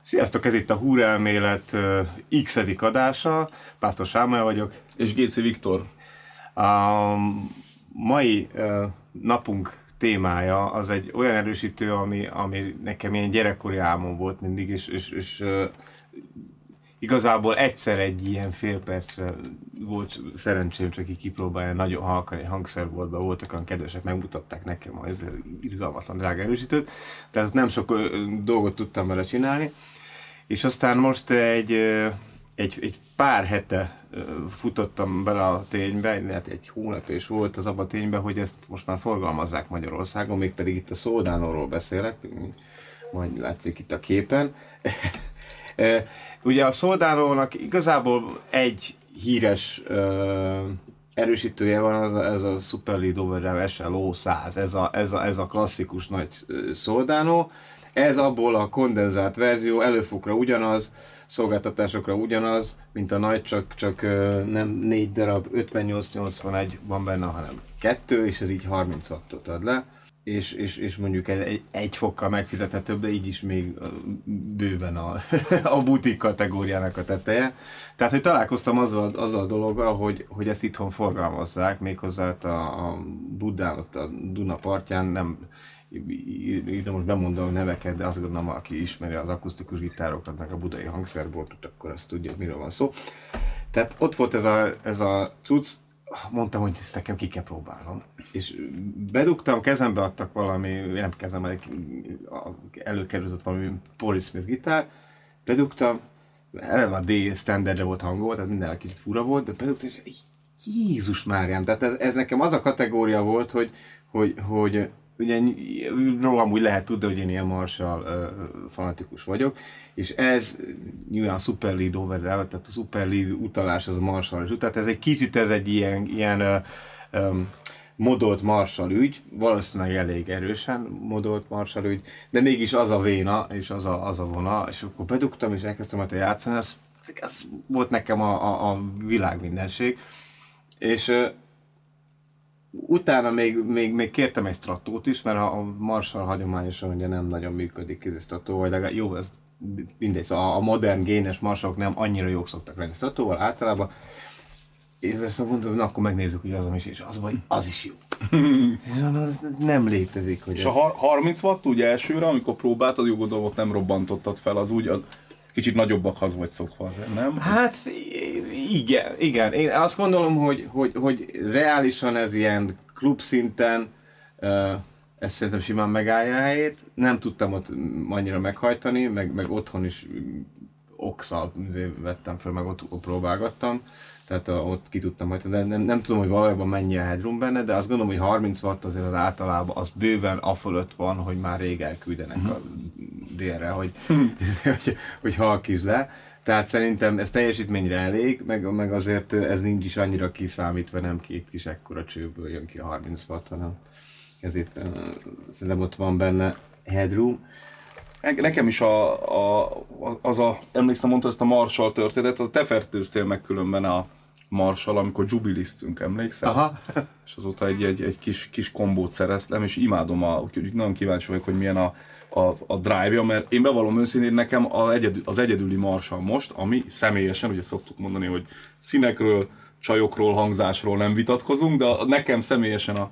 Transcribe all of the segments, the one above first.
Sziasztok, ez itt a Húrelmélet x adása. Pásztor Sámuel vagyok. És GC Viktor. A mai napunk témája az egy olyan erősítő, ami, ami nekem ilyen gyerekkori álmom volt mindig, és, és, és igazából egyszer egy ilyen fél percre volt szerencsém csak így kipróbálni, nagyon halkan egy be voltak olyan kedvesek, megmutatták nekem az irgalmatlan drága erősítőt, tehát nem sok dolgot tudtam vele csinálni, és aztán most egy, egy, egy pár hete futottam bele a ténybe, lehet egy hónap és volt az abban a ténybe, hogy ezt most már forgalmazzák Magyarországon, mégpedig itt a Szódánóról beszélek, majd látszik itt a képen. Ugye a Soldánónak igazából egy híres erősítője van, az ez a Super Lead Overdrive SLO 100, ez a, ez a, ez a klasszikus nagy Soldánó. Ez abból a kondenzált verzió, előfokra ugyanaz, szolgáltatásokra ugyanaz, mint a nagy, csak, csak nem négy darab 58-81 van benne, hanem kettő, és ez így 30 wattot ad le és, és, és mondjuk egy, egy fokkal megfizethetőbb, de így is még bőven a, a butik kategóriának a teteje. Tehát, hogy találkoztam azzal, azzal a dologgal, hogy, hogy ezt itthon forgalmazzák, méghozzá a, a Budán, ott a Duna partján, nem ide most bemondom a neveket, de azt gondolom, aki ismeri az akusztikus gitárokat, meg a budai hangszerboltot, akkor azt tudja, miről van szó. Tehát ott volt ez a, ez a cucc, mondtam, hogy ezt nekem ki kell próbálnom. És bedugtam, kezembe adtak valami, nem kezembe, előkerült valami Paul Smith gitár, bedugtam, eleve a D standardre volt hangol, tehát minden kicsit fura volt, de bedugtam, és Jézus Máriám, tehát ez, ez, nekem az a kategória volt, hogy, hogy, hogy ugye rólam úgy lehet tudni, hogy én ilyen Marshall fanatikus vagyok, és ez nyilván a Super Lead Overdrive, tehát a Super Lead utalás az a Marshall ügy, tehát ez egy kicsit ez egy ilyen, ilyen uh, um, modolt Marshall ügy, valószínűleg elég erősen modolt Marshall ügy, de mégis az a véna, és az a, az a vona, és akkor bedugtam, és elkezdtem majd játszani, ez, ez volt nekem a, a, a világ mindenség, és utána még, még, még kértem egy stratót is, mert a, Marshall hagyományosan ugye nem nagyon működik ez a strató, vagy legalább jó, ez mindegy, a, a modern génes marsok nem annyira jók szoktak lenni stratóval általában, és ezt mondom, na akkor megnézzük, hogy az is, és az vagy, az is jó. nem létezik, hogy És ez... a 30 watt ugye elsőre, amikor próbáltad, jó gondolom, nem robbantottad fel, az úgy, az, kicsit nagyobbakhoz vagy szokva nem? Hát igen, igen. Én azt gondolom, hogy, hogy, hogy reálisan ez ilyen klub szinten uh, ezt szerintem simán megállja a helyét. Nem tudtam ott annyira meghajtani, meg, meg otthon is oxal vettem fel, meg ott, ott próbálgattam. Tehát a, ott ki tudtam hajtani, de nem, nem tudom, hogy valójában mennyi a headroom benne, de azt gondolom, hogy 30 watt azért az általában az bőven a fölött van, hogy már rég elküldenek uh-huh. a délre, hogy, hogy, hogy halkítsd le. Tehát szerintem ez teljesítményre elég, meg, meg azért ez nincs is annyira kiszámítva, nem két kis ekkora csőből jön ki a 30 watt, hanem ezért uh, szerintem ott van benne headroom. Nekem is a, a, az a, emlékszem, mondta ezt a Marshall történetet, az te fertőztél meg különben a Marshall, amikor jubiliztünk, emlékszel? Aha. És azóta egy, egy, egy kis, kis kombót szereztem, és imádom, a, úgyhogy nagyon kíváncsi vagyok, hogy milyen a, a, a drive-ja, mert én bevallom őszintén, nekem az, egyedül, az egyedüli Marshall most, ami személyesen, ugye szoktuk mondani, hogy színekről, csajokról, hangzásról nem vitatkozunk, de nekem személyesen a,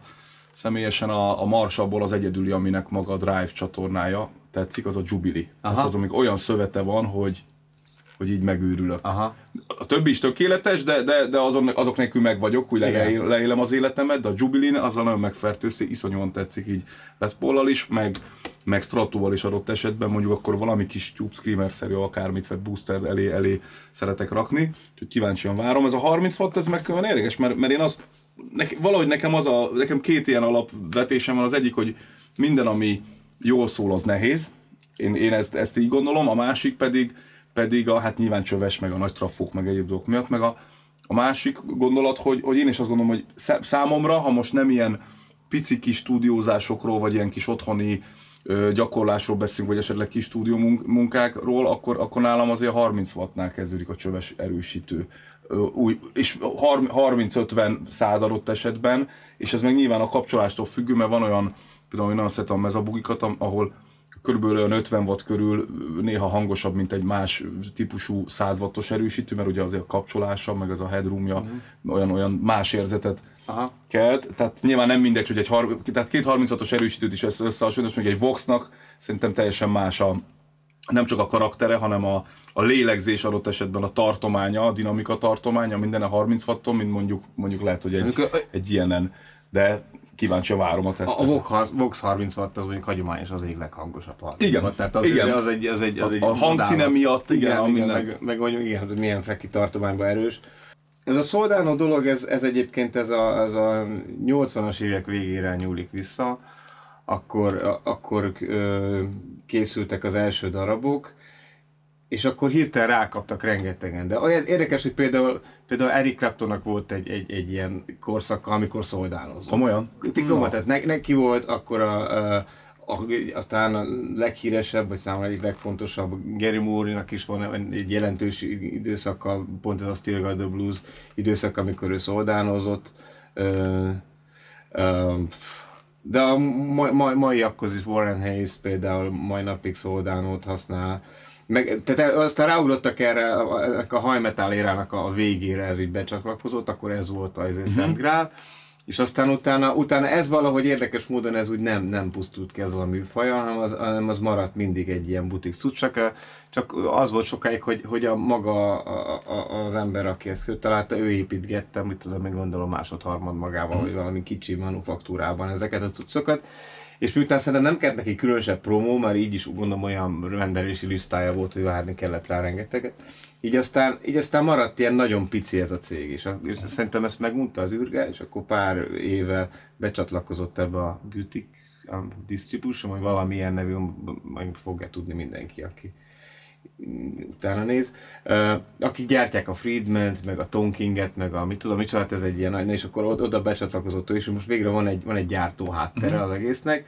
személyesen a, a Marshallból az egyedüli, aminek maga a Drive csatornája tetszik, az a Jubilee. Hát az, amik olyan szövete van, hogy hogy így megőrülök. Aha. A többi is tökéletes, de, de, de azon, azok nélkül meg vagyok, hogy leél, leélem az életemet, de a Jubilee azzal nagyon megfertőző, iszonyúan tetszik így Les is, meg, meg Stratóval is adott esetben, mondjuk akkor valami kis Tube Screamer-szerű akármit, vagy Booster elé, elé szeretek rakni, úgyhogy kíváncsian várom. Ez a 30 watt, ez meg olyan érdekes, mert, mert én azt, ne, valahogy nekem az a, nekem két ilyen alapvetésem van, az egyik, hogy minden, ami jól szól, az nehéz, én, én ezt, ezt így gondolom, a másik pedig, pedig a, hát nyilván csöves, meg a nagy trafók, meg egyéb dolgok miatt, meg a, a másik gondolat, hogy, hogy én is azt gondolom, hogy számomra, ha most nem ilyen pici kis stúdiózásokról, vagy ilyen kis otthoni ö, gyakorlásról beszélünk, vagy esetleg kis stúdió munkákról, akkor, akkor nálam azért 30 wattnál kezdődik a csöves erősítő. Ö, új, és 30-50 századott esetben, és ez meg nyilván a kapcsolástól függő, mert van olyan, például én nagyon szeretem a mezabugikat, ahol körülbelül olyan 50 watt körül, néha hangosabb, mint egy más típusú 100 wattos erősítő, mert ugye azért a kapcsolása, meg az a headroomja mm. olyan, olyan más érzetet Aha. kelt. Tehát nyilván nem mindegy, hogy egy har- tehát két 36-os erősítőt is összehasonlítasz, hogy egy Voxnak szerintem teljesen más a, nem csak a karaktere, hanem a, a lélegzés adott esetben a tartománya, a dinamika tartománya, minden a 30 watton, mint mondjuk, mondjuk lehet, hogy egy, egy ilyenen. De kíváncsi várom a tesztet. A Vox 30 watt az mondjuk hagyományos az ég leghangosabb 30 igen, watt. Tehát az, igen. az egy, az egy, az egy a, a hangszíne miatt, igen, igen, igen meg, meg mondjuk igen, hogy milyen freki tartományban erős. Ez a Soldano dolog, ez, ez egyébként ez a, ez a 80-as évek végére nyúlik vissza, akkor, akkor ö, készültek az első darabok, és akkor hirtelen rákaptak rengetegen. De olyan érdekes, hogy például, például Eric Claptonnak volt egy, egy, egy ilyen korszaka, amikor szoldálozott. Komolyan? Komolyan, tehát ne, neki volt akkor a, a, a, aztán a leghíresebb, vagy számomra egyik legfontosabb, Gary Moore-nak is van egy jelentős időszaka, pont ez a Still Got the Blues időszak, amikor ő szoldánozott. Uh, uh, de a mai, mai, maiakhoz is Warren Hayes például mai napig szoldánót használ. Meg, tehát aztán ráugrottak erre a, a hajmetál érának a végére, ez így becsatlakozott, akkor ez volt az mm-hmm. Szent Grál. És aztán utána, utána ez valahogy érdekes módon ez úgy nem, nem pusztult ki ez a műfaj, hanem az, hanem az maradt mindig egy ilyen butik cucc, csak, csak az volt sokáig, hogy, hogy a maga a, a, az ember, aki ezt találta, ő építgette, mit tudom, még gondolom másod-harmad magával, mm. vagy valami kicsi manufaktúrában ezeket a cuccokat. És miután szerintem nem kellett neki különösebb promó, mert így is gondolom olyan rendelési listája volt, hogy várni kellett rá rengeteget. Így aztán, így aztán maradt ilyen nagyon pici ez a cég, és, és szerintem ezt megunta az űrge, és akkor pár éve becsatlakozott ebbe a Beauty Distribution, vagy valamilyen nevű, majd fogja tudni mindenki, aki utána néz, akik gyártják a friedman meg a Tonkinget, meg a mit tudom, mit hát ez egy ilyen, és akkor oda becsatlakozott ő, és most végre van egy, van egy gyártó háttere uh-huh. az egésznek.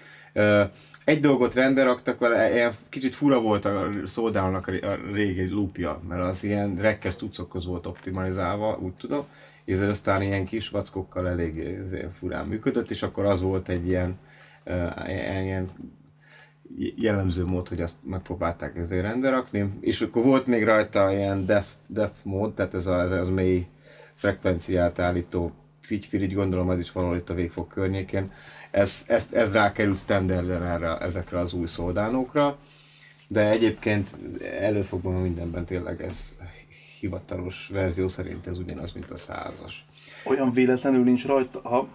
Egy dolgot rendre raktak vele, ilyen kicsit fura volt a szódának a, régi loopja, mert az ilyen rekkes tucokhoz volt optimalizálva, úgy tudom, és ez aztán ilyen kis vackokkal elég furán működött, és akkor az volt egy ilyen, ilyen jellemző mód, hogy azt megpróbálták ezért rendre rakni, és akkor volt még rajta ilyen def, def mód, tehát ez, a, ez az mély frekvenciát állító figyfir, így gondolom ez is valahol itt a végfog környékén. Ez, ez, ez rákerült standarden erre, ezekre az új szoldánokra, de egyébként előfogban mindenben tényleg ez hivatalos verzió szerint ez ugyanaz, mint a százas. Olyan véletlenül nincs rajta, ha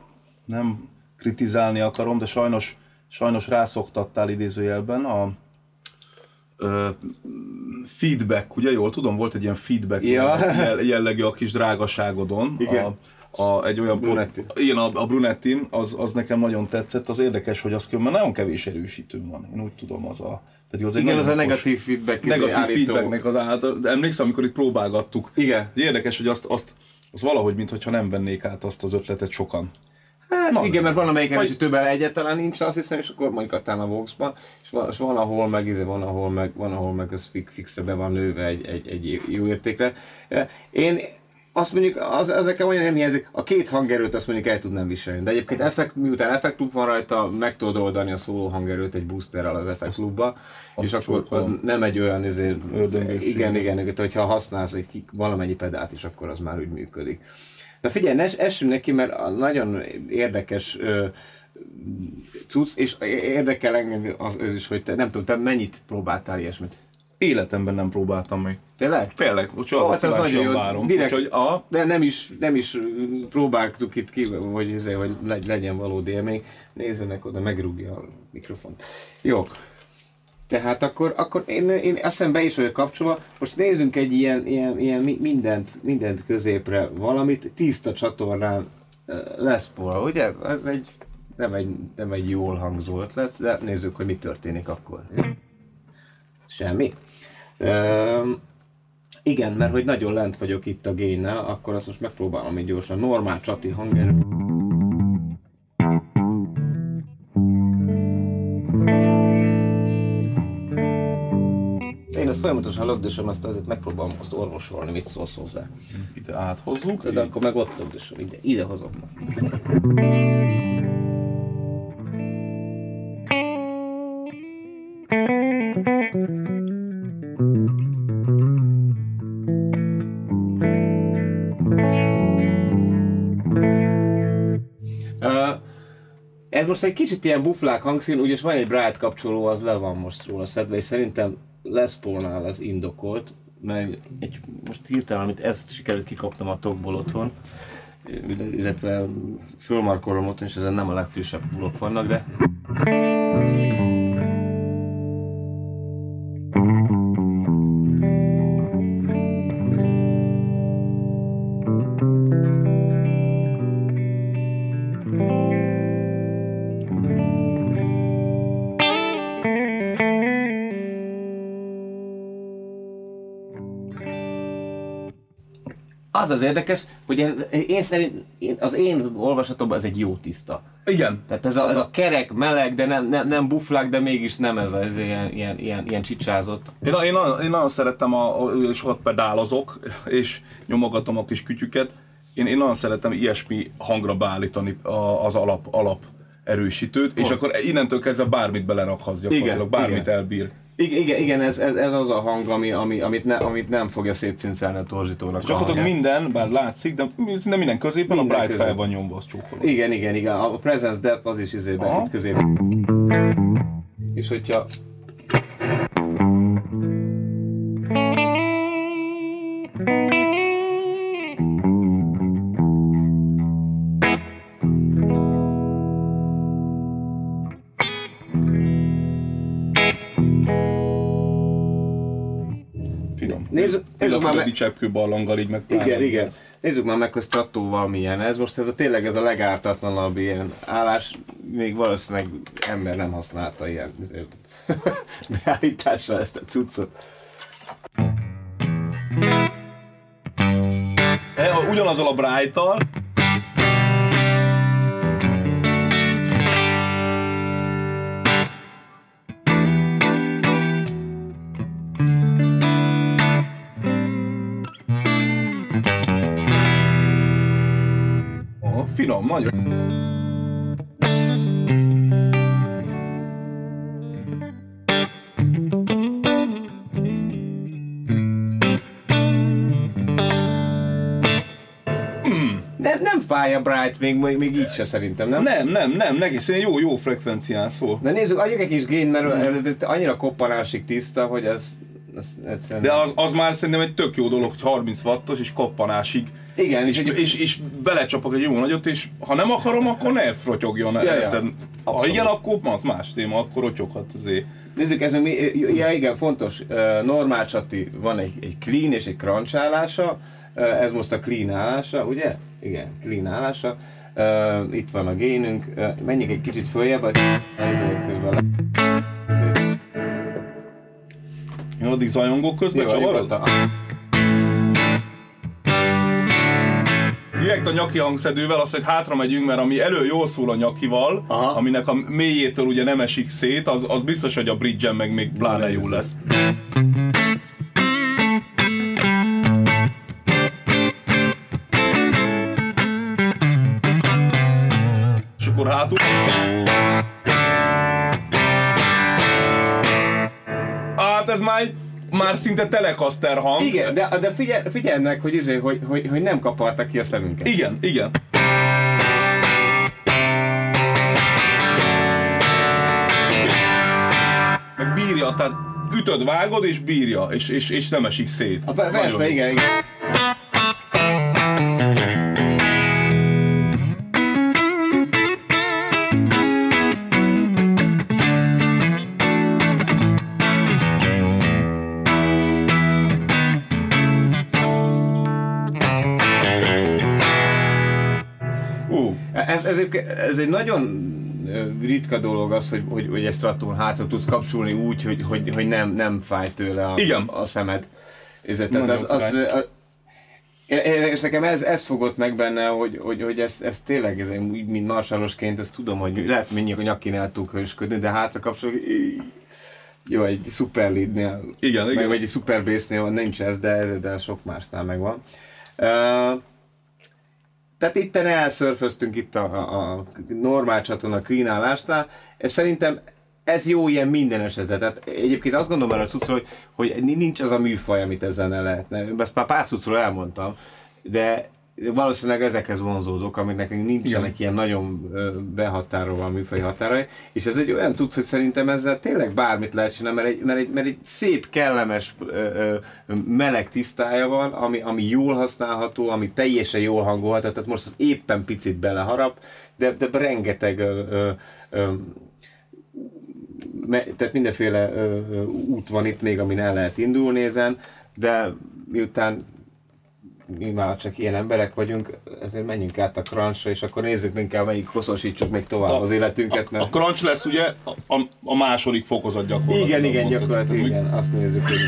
nem kritizálni akarom, de sajnos sajnos rászoktattál idézőjelben a ö, feedback, ugye jól tudom, volt egy ilyen feedback ja. jellegű a kis drágaságodon. Igen. A, a, egy olyan Brunettin. Igen, a, a Brunettin, az, az nekem nagyon tetszett. Az érdekes, hogy az különben nagyon kevés erősítő van. Én úgy tudom, az a... Pedig az Igen, az a negatív feedback. Negatív feedbacknek az. De emlékszem, amikor itt próbálgattuk. Igen. Érdekes, hogy azt, azt az valahogy, mintha nem vennék át azt az ötletet sokan. Hát Na, igen, mert van amelyik vagy... többen egyáltalán nincs, azt hiszem, és akkor mondjuk aztán a Vox-ban, és van, és van ahol meg, izé, van ahol meg, van ahol meg az fixre be van lőve egy, egy, egy jó értékre. Én azt mondjuk, az, ezekkel olyan nem hiányzik, a két hangerőt azt mondjuk el tudnám viselni. De egyébként effekt, miután Effect Loop van rajta, meg tudod oldani a szóló hangerőt egy boosterrel az Effect Loopba, és akkor az nem egy olyan, izé, igen, igen, igen, hogyha használsz egy valamennyi pedált is, akkor az már úgy működik. Na figyelj, ne essünk neki, mert nagyon érdekes ö, cucc, és érdekel engem az, az is, hogy te nem tudom, te mennyit próbáltál ilyesmit? Életemben nem próbáltam még. Tényleg? Tényleg, csak oh, hát az nagyon jó. várom. Direkt, Úgyhogy a... De nem is, nem is próbáltuk itt ki, hogy, hogy legyen valódi élmény. Nézzenek oda, megrúgja a mikrofont. Jó. Tehát akkor, akkor én, én eszembe is vagyok kapcsolva. Most nézzünk egy ilyen, ilyen, ilyen mindent, mindent középre valamit. Tiszta csatornán lesz Paul, ugye? Ez egy, nem, egy, nem egy jól hangzó ötlet, de nézzük, hogy mi történik akkor. Semmi. Üm, igen, mert hogy nagyon lent vagyok itt a génnel, akkor azt most megpróbálom így gyorsan. Normál csati hangerő. ezt folyamatosan lögdösöm, azt azért megpróbálom azt orvosolni, mit szólsz hozzá. Ide áthozzuk. De, de akkor meg ott lögdösöm, ide, ide hozom. ez most egy kicsit ilyen buflák hangszín, ugye van egy bright kapcsoló, az le van most róla szedve, és szerintem Les Paulnál ez indokolt, mert egy, most hirtelen, amit ezt sikerült kikaptam a tokból otthon, illetve fölmarkolom otthon, és ezen nem a legfrissebb bulok vannak, de az érdekes, hogy én, szerint én, az én olvasatomban ez egy jó tiszta. Igen. Tehát ez a, ez a kerek, meleg, de nem, nem, nem buflák, de mégis nem ez, a, ez ilyen, ilyen, ilyen, ilyen csicsázott. Én, én, én nagyon szerettem, a, a, sokat pedálozok, és nyomogatom a kis kütyüket. Én, én nagyon szeretem ilyesmi hangra beállítani az alap, alap erősítőt, Pont. és akkor innentől kezdve bármit belerakhatsz gyakorlatilag, igen, bármit igen. elbír. Igen, igen, igen ez, ez, ez, az a hang, ami, ami, amit, ne, amit nem fogja szétszincelni a torzítónak. Gyakorlatilag minden, bár látszik, de szinte minden középen minden a Bright fel van nyomva, az csúfoló. Igen, igen, igen. A Presence Depth az is izében, itt közében. És hogyha Nézzük, már meg... cseppkő ballanggal így meg. Igen, igen. Nézzük már meg, hogy Stratóval milyen ez. Most ez a tényleg ez a legártatlanabb ilyen állás. Még valószínűleg ember nem használta ilyen beállításra ezt a cuccot. Ugyanazzal a Bright-tal, finom, nagyon. Nem, nem fáj a Bright, még, még, még így se szerintem, nem? Nem, nem, nem, egészen jó, jó frekvencián szól. De nézzük, adjuk egy kis gain, mert annyira koppanásig tiszta, hogy ez ez, De az, az már szerintem egy tök jó dolog, hogy 30 wattos és koppanásig. Igen, és, és, és, és belecsapok egy jó nagyot, és ha nem akarom, akkor ne frotyogjon. Ja, ja. Ha igen, akkor az más téma, akkor rotyoghat azért. Nézzük, ez mi, ja igen, fontos, normál csati van egy, egy clean és egy crunch állása, ez most a clean állása, ugye? Igen, clean állása. Itt van a génünk, menjünk egy kicsit följebb, közben én addig zajongok közben csavarod? Direkt a nyaki hangszedővel azt, hogy hátra megyünk, mert ami elő jól szól a nyakival, Aha. aminek a mélyétől ugye nem esik szét, az, az biztos, hogy a bridge meg még pláne jó lesz. Már szinte telekaster hang. Igen, de, de figyel, figyelj meg, hogy, izé, hogy, hogy, hogy nem kapartak ki a szemünket. Igen, igen. Meg bírja, tehát ütöd, vágod és bírja, és, és, és nem esik szét. A, persze, igen, igen. Ez, ez egy nagyon ritka dolog az, hogy, hogy, hogy ezt attól hátra tudsz kapcsolni úgy, hogy, hogy, hogy nem, nem fáj tőle a, Igen. a szemed. Ez, tehát az, az, az, és nekem ez, ez fogott meg benne, hogy, hogy, hogy ez, ez tényleg, ez, mint marsalosként, ezt tudom, hogy lehet mindjárt a nyakin el tudok hősködni, de hátra kapcsolni, jó, egy szuper leadnél, igen, meg, igen. vagy egy szuper bassnél nincs ez, de, de sok másnál megvan. Uh, tehát itt elszörföztünk itt a, a, a normál csatorna cleanálásnál. Ez szerintem ez jó ilyen minden esetre. Tehát egyébként azt gondolom a cuccról, hogy, hogy nincs az a műfaj, amit ezzel ne lehetne. Ezt már pár cuccról elmondtam, de valószínűleg ezekhez vonzódok, amik nekünk nincsenek Igen. ilyen nagyon behatárolva műfaj határai, és ez egy olyan cucc, hogy szerintem ezzel tényleg bármit lehet csinálni, mert egy, mert egy, mert egy szép, kellemes, meleg tisztája van, ami, ami jól használható, ami teljesen jól hangolható, tehát most az éppen picit beleharap, de, de rengeteg ö, ö, ö, me, tehát mindenféle ö, ö, út van itt még, amin el lehet indulni ezen, de miután mi már csak ilyen emberek vagyunk, ezért menjünk át a crunchra, és akkor nézzük inkább, melyik hosszasítsuk még tovább a, az életünket. Mert... A, a crunch lesz ugye a, a második fokozat gyakorlatilag. Igen, igen, gyakorlatilag, igen, azt nézzük, hogy...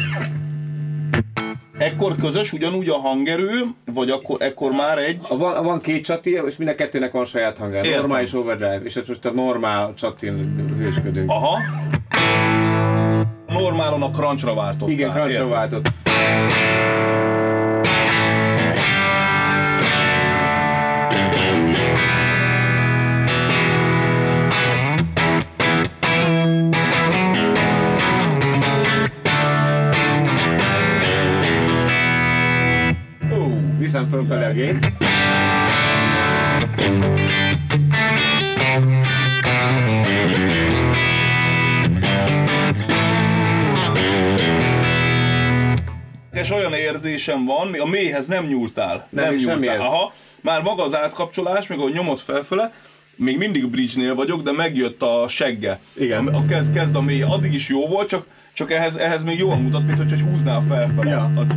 Ekkor közös ugyanúgy a hangerő, vagy akkor, ekkor már egy? A van, van két csati, és mind a kettőnek van saját hangerő. Normális overdrive, és most a normál csatin hősködünk. Aha. Normálon a crunchra váltott. Igen, crunchra váltott. A gént. És olyan érzésem van, a mélyhez nem nyúltál. Nem, nem nyúltál. Aha, már maga az átkapcsolás, meg a nyomot felfele, még mindig bridge-nél vagyok, de megjött a segge. Igen. A kezd, kezd a mély, addig is jó volt, csak, csak ehhez, ehhez még jól mutat, mint hogy húznál felfele. Ja. Az...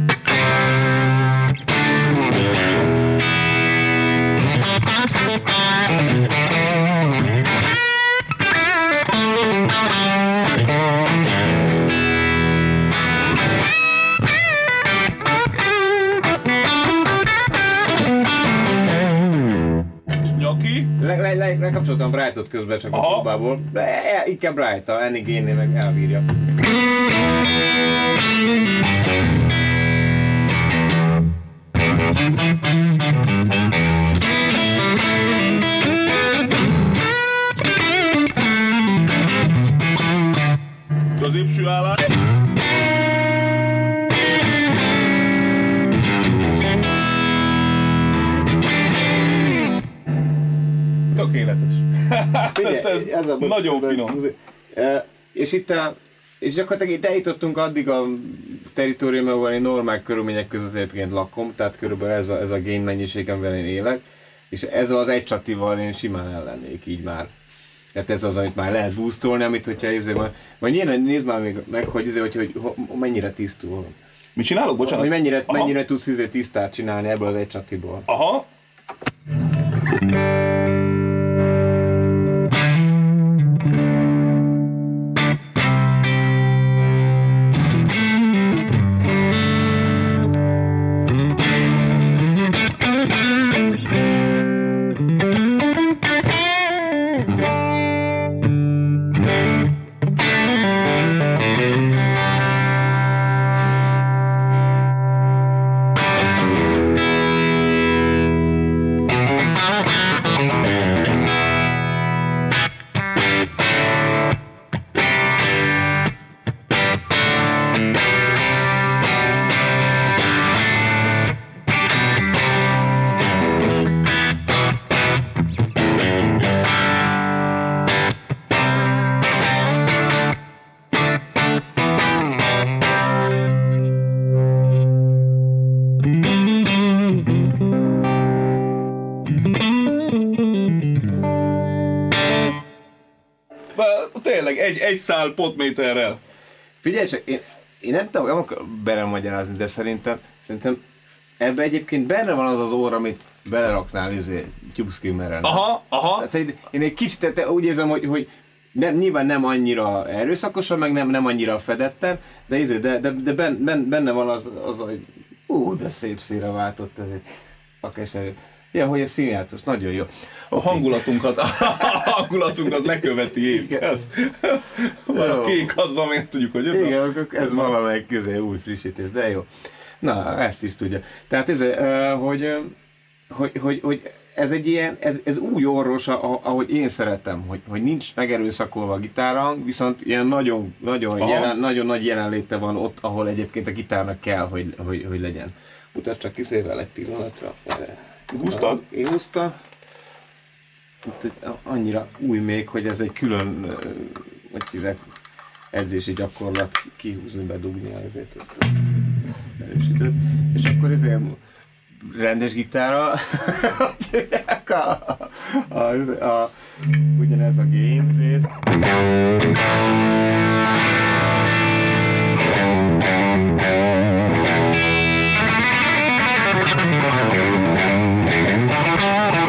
Le, le, lekapcsoltam Brightot közben csak Aha. a próbából. De inkább Bright, a Annie Génnél meg elbírja. Középső állás. Tökéletes. Figyelj, ez, ez, ez a nagyon finom. És itt a, és gyakorlatilag itt eljutottunk addig a teritoriumban, ahol én normál körülmények között egyébként lakom, tehát körülbelül ez a, ez a gain mennyiség, amivel én élek, és ez az egy csatival én simán ellennék így már. Tehát ez az, amit már lehet boostolni, amit hogyha izé, majd, majd nyilván nézd már még meg, hogy, izé, hogy, hogy, hogy mennyire tisztul. Mit csinálok? Bocsánat. Hogy mennyire, mennyire tudsz izé tisztát csinálni ebből az egy csatiból. Aha. Egy, egy szál potméterrel. Figyelj csak, én, én nem tudom, nem akarok belemagyarázni, de szerintem, szerintem ebbe egyébként benne van az az óra, amit beleraknál izé, tube Aha, aha. Tehát én, én egy kicsit tehát úgy érzem, hogy, hogy nem, nyilván nem annyira erőszakosan, meg nem, nem annyira fedetten, de, izé, de, de, de benne, benne van az, az, hogy ú, de szép szíre váltott ez a keserű. Ja, hogy ez színjátszós, nagyon jó. A hangulatunkat, a hangulatunkat leköveti éket. a kék azzal még tudjuk, hogy ez Igen, a... ez valamelyik közé új frissítés, de jó. Na, ezt is tudja. Tehát ez, hogy, hogy, hogy, hogy ez egy ilyen, ez, ez új orvos, ahogy én szeretem, hogy, hogy nincs megerőszakolva a gitárhang, viszont ilyen nagyon, nagyon, jelen, nagyon nagy jelenléte van ott, ahol egyébként a gitárnak kell, hogy, hogy, hogy legyen. Mutasd csak kiszével egy pillanatra. Húztad? Én húztam. Itt annyira új még, hogy ez egy külön, hogy hívják, edzési gyakorlat kihúzni, bedugni a erősítőt. És akkor ezért rendes hívják, a, a, a, a, ugyanez a gain rész. Nagyon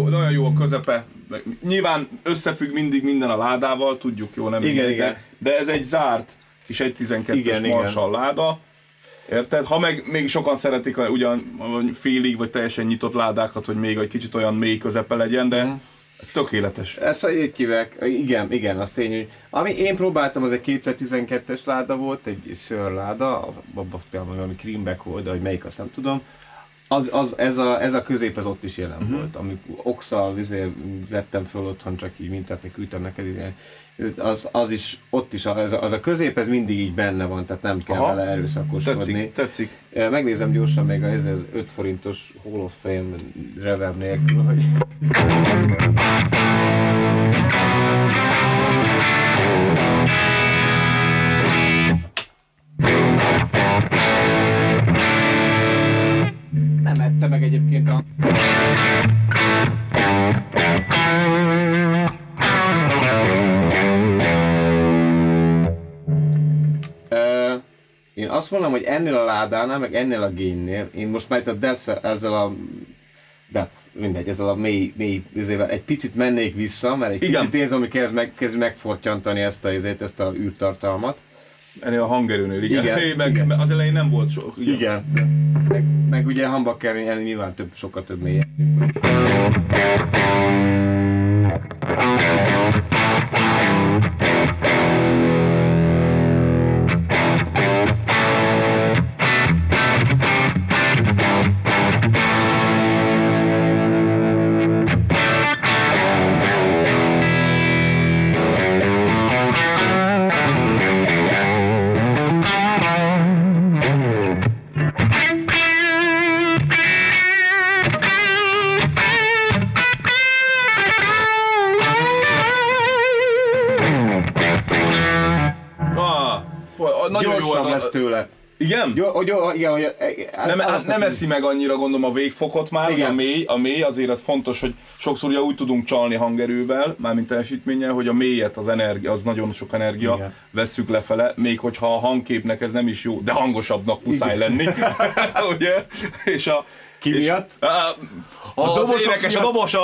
jó, nagyon jó a közepe. Nyilván összefügg mindig minden a ládával, tudjuk jó, nem Igen, mindegy, igen. De, de ez egy zárt kis 1.12-es Igen, igen. Marshall láda. Érted? Ha meg még sokan szeretik a, ugyan félig vagy teljesen nyitott ládákat, hogy még egy kicsit olyan mély közepe legyen, de Mhm. tökéletes. Ezt így hívják, igen, igen, az tény, hogy ami én próbáltam, az egy 212-es láda volt, egy szőrláda, abban valami creamback volt, de hogy melyik, azt nem tudom. Az, az, ez, a, ez a közép az ott is jelen uh-huh. volt, amik oxal vizé, vettem föl otthon, csak így mintát küldtem neked, izé. az, az is, ott is, a, ez a, az a közép, ez mindig így benne van, tehát nem kell Aha. vele erőszakoskodni. Tetszik, tetszik. Megnézem gyorsan még az 5 forintos Hall of Fame reverb nélkül, hogy... azt mondom, hogy ennél a ládánál, meg ennél a gainnél, én most már itt a depth ezzel a depth, mindegy, ezzel a mély, mély vizével egy picit mennék vissza, mert egy Igen. kicsit érzem, hogy kezd, meg, kezd megfortyantani ezt a, ezért, ezt a űrtartalmat. Ennél a hangerőnél, igen. Igen, Igen, meg, igen. az elején nem volt sok. Igen. Igen. Meg, meg ugye Humbucker nyilván több, sokkal több mély. Igen? Jó, hogy jó, igen, hogy Nem, hát nem eszi meg annyira gondolom a végfokot már, Igen. a mély, a mély azért az fontos, hogy sokszor ugye úgy tudunk csalni hangerővel, mármint teljesítménnyel, hogy a mélyet, az energia, az nagyon sok energia, Igen. vesszük lefele, még hogyha a hangképnek ez nem is jó, de hangosabbnak muszáj lenni, ugye? És a... Ki miatt? A, a, dobosok énekes, a miatt. dobos, a,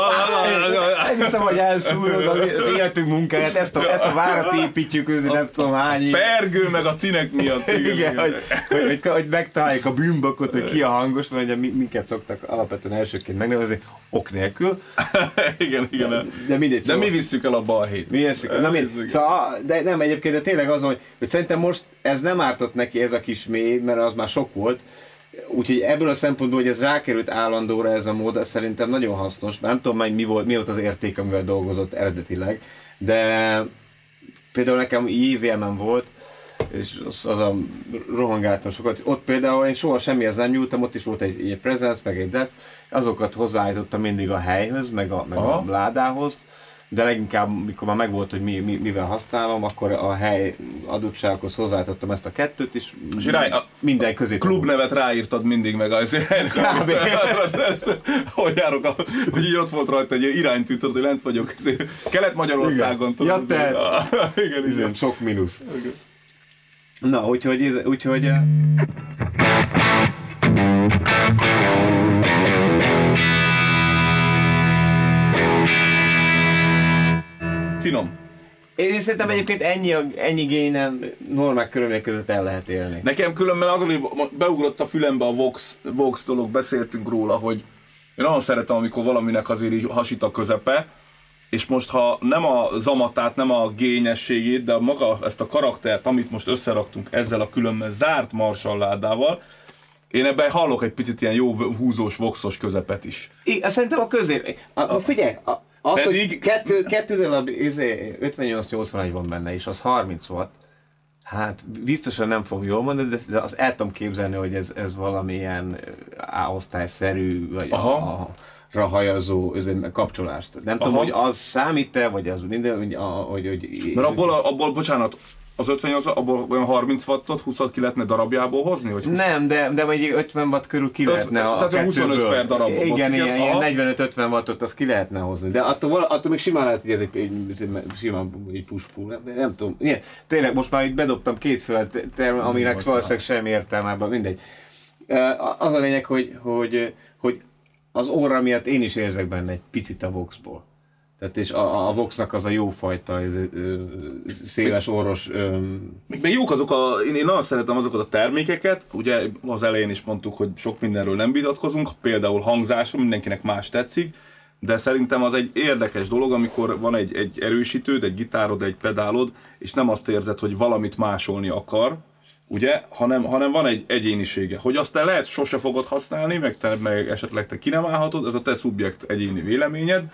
hiszem, hogy elszúrod az életünk munkáját, ezt a, ezt a várat építjük, őzni nem tudom hány év. pergő meg a cinek miatt. Igen, hogy, hogy, hogy, hogy megtaláljuk a bűnbakot, hogy ki a hangos, mert ugye mi- minket szoktak alapvetően elsőként megnevezni ok nélkül, igen, igen. de mindegy. De mi visszük el a balhét. Mi ezt, na mi, Ez- szóval, de nem egyébként, de tényleg az, hogy, hogy szerintem most ez nem ártott neki ez a kis mély, mert az már sok volt. Úgyhogy ebből a szempontból, hogy ez rákerült állandóra ez a mód, ez szerintem nagyon hasznos. Már nem tudom, hogy mi volt, mi volt az érték, amivel dolgozott eredetileg, de például nekem JVM-en volt, és az, az a rohangáltam sokat. Ott például én soha semmihez nem nyúltam, ott is volt egy, egy presence, meg egy depth, azokat hozzáállítottam mindig a helyhöz, meg a, meg a ládához, de leginkább, mikor már megvolt, hogy mi, mi, mivel használom, akkor a hely adottsághoz hozzáállítottam ezt a kettőt, és, És rá- a minden közé. klub nevet ráírtad mindig meg az hogy járok, a, hogy így ott volt rajta egy iránytű, tudod, hogy lent vagyok Kelet-Magyarországon. Ja, ezért- te- Ah, igen, Igen, igen. sok mínusz. Na, úgyhogy, ez- úgyhogy Finom. én szerintem egyébként ennyi, ennyi génen normák körülmények között el lehet élni. Nekem különben az, hogy beugrott a fülembe a Vox, Vox dolog, beszéltünk róla, hogy én nagyon szeretem, amikor valaminek azért így hasít a közepe, és most ha nem a zamatát, nem a gényességét, de maga ezt a karaktert, amit most összeraktunk ezzel a különben zárt marsalládával, én ebben hallok egy picit ilyen jó húzós, voxos közepet is. I, szerintem a közép. A, a, figyelj, a, az, Pedig... hogy kettő, kettő a 58-81 van benne, és az 30 volt. Hát biztosan nem fog jól mondani, de, de az el tudom képzelni, hogy ez, ez valamilyen A-osztályszerű, vagy Aha. a, a rahajazó kapcsolást. Nem Aha. tudom, hogy az számít-e, vagy az minden, hogy, hogy, hogy... Mert abból, abból, bocsánat, az 58, abból olyan 30 wattot, 20 ki lehetne darabjából hozni? Vagy 20? Nem, de, de egy 50 watt körül ki lehetne Öt, a Tehát 25 per darab. Igen, igen, ilyen, ilyen 45-50 wattot az ki lehetne hozni. De attól, attól még simán lehet, hogy ez egy, egy, simán egy push pull, nem, nem tudom. Igen, tényleg most már így bedobtam két föld, aminek valószínűleg semmi értelmében, mindegy. Az a lényeg, hogy, hogy, hogy az óra miatt én is érzek benne egy picit a Voxból. Tehát és a, a Voxnak az a jó fajta, ez, ö, széles orros... Ö... Még, még jók azok a, én, én nagyon szeretem azokat a termékeket, ugye az elején is mondtuk, hogy sok mindenről nem vitatkozunk, például hangzásról, mindenkinek más tetszik, de szerintem az egy érdekes dolog, amikor van egy, egy erősítőd, egy gitárod, egy pedálod, és nem azt érzed, hogy valamit másolni akar, ugye, hanem, hanem van egy egyénisége. Hogy azt te lehet sose fogod használni, meg, te, meg esetleg te ki nem állhatod, ez a te szubjekt egyéni véleményed,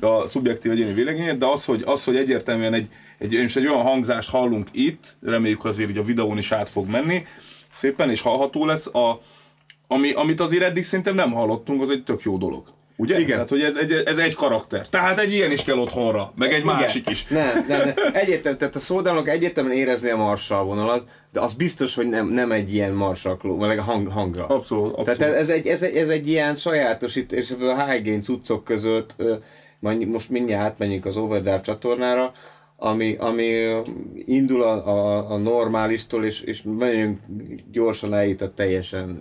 a szubjektív egyéni véleményed, de az, hogy, az, hogy egyértelműen egy, egy, egy olyan hangzást hallunk itt, reméljük azért, hogy a videón is át fog menni, szépen és hallható lesz, a, ami, amit azért eddig szerintem nem hallottunk, az egy tök jó dolog. Ugye? Igen. Tehát, hogy ez egy, ez egy karakter. Tehát egy ilyen is kell otthonra, meg egy Igen. másik is. Nem, nem, nem. Egyértelműen, tehát a szódalok egyértelműen érezni a marsal vonalat, de az biztos, hogy nem, nem egy ilyen marsalkló, meg a hang, hangra. Abszolút, abszolút. Tehát ez egy, ez egy, ez egy ilyen sajátos, itt, és a high gain cuccok között, most mindjárt átmenjünk az Overdrive csatornára, ami, ami indul a, a, a normálistól, és, és nagyon gyorsan eljut a teljesen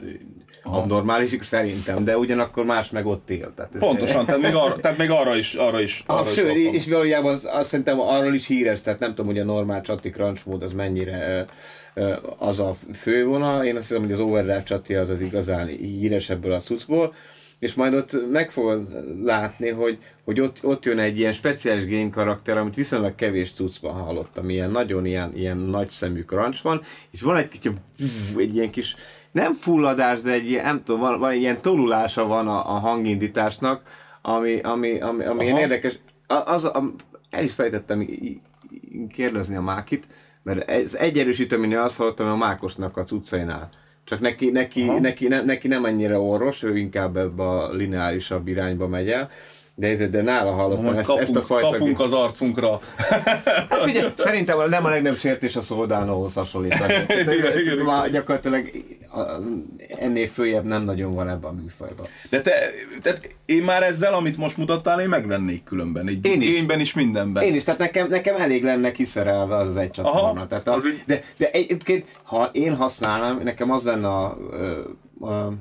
Aha. abnormálisig szerintem, de ugyanakkor más meg ott él. Tehát Pontosan, tehát még arra, tehát még arra is, arra is, arra ah, is sőt, és, és valójában az, azt szerintem arról is híres, tehát nem tudom, hogy a normál csati crunch mód az mennyire az a fővonal. Én azt hiszem, hogy az overdrive csati az az igazán híres ebből a cuccból és majd ott meg fogod látni, hogy, hogy ott, ott jön egy ilyen speciális game karakter, amit viszonylag kevés cuccban hallottam, ilyen nagyon ilyen, ilyen nagy szemű crunch van, és van egy, kicsi, egy ilyen kis, nem fulladás, de egy ilyen, nem tudom, van, van egy ilyen tolulása van a, a hangindításnak, ami, ami, ami, ami ilyen érdekes. Az, a, el is fejtettem kérdezni a Mákit, mert ez egy erősítő, azt hallottam, a Mákosnak a cuccainál csak neki, neki, neki, ne, neki nem ennyire orvos, ő inkább ebbe a lineárisabb irányba megy el. De, ez, de nála hallottam ezt, kapunk, ezt a fajta... Kapunk az arcunkra. Hát figyelj, szerintem nem a legnagyobb sértés a Soldánóhoz hasonlítani. igen, igen, Már gyakorlatilag ennél följebb nem nagyon van ebben a műfajban. De te, te, én már ezzel, amit most mutattál, én megvennék különben. Egy én is. Énben is mindenben. Én is, tehát nekem, nekem elég lenne kiszerelve az, az egy csatorna. Tehát a, de, de egyébként, ha én használnám, nekem az lenne a, a, a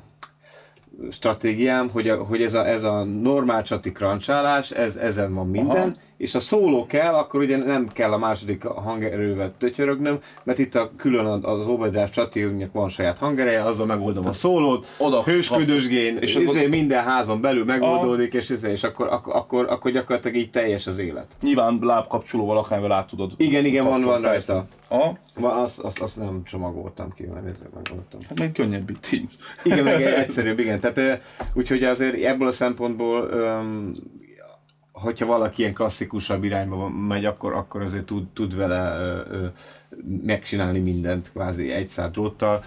stratégiám, hogy, a, hogy ez, a, ez a normál csati crunchálás, ez, ezen van minden, Aha és a szóló kell, akkor ugye nem kell a második hangerővel tötyörögnöm, mert itt a, külön az Overdrive csatírnak van saját hangereje, azzal megoldom a szólót, oda hősködösgén, és izé, akkor... minden házon belül megoldódik, és, izé, és akkor, akkor, akkor, akkor gyakorlatilag így teljes az élet. Nyilván lábkapcsolóval akármivel át tudod. Igen, igen, van, van rajta. Aha. Van, azt, azt, azt, nem csomagoltam ki, mert megoldtam. Hát még könnyebb itt. Igen, meg egyszerűbb, igen. Tehát úgyhogy azért ebből a szempontból um, hogyha valaki ilyen klasszikusabb irányba megy, akkor, akkor azért tud, tud vele ö, ö, megcsinálni mindent kvázi egy dróttal.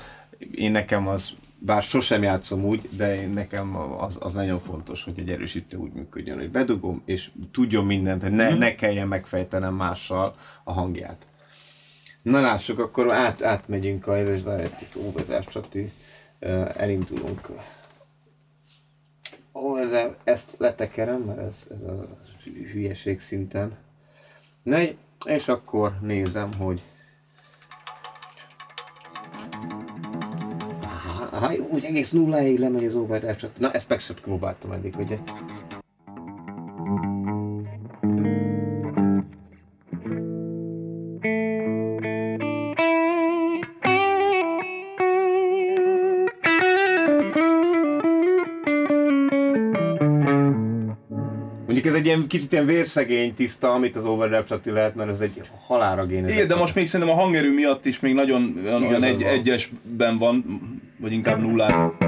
Én nekem az, bár sosem játszom úgy, de én nekem az, az nagyon fontos, hogy egy erősítő úgy működjön, hogy bedugom, és tudjon mindent, hogy ne, mm. ne kelljen megfejtenem mással a hangját. Na lássuk, akkor át, átmegyünk a ez egy óvodás csati, elindulunk De ezt letekerem, mert ez, ez a hülyeség szinten. Na, és akkor nézem, hogy Aha, aha úgy egész nulláig lemegy az overdrive Na, ezt meg sem próbáltam eddig, ugye? Ez egy ilyen kicsit ilyen vérszegény tiszta, amit az overdrive csati lehet, mert ez egy halára génezett. Igen, de most még szerintem a hangerő miatt is még nagyon olyan, egy, egyesben van, vagy inkább nullán.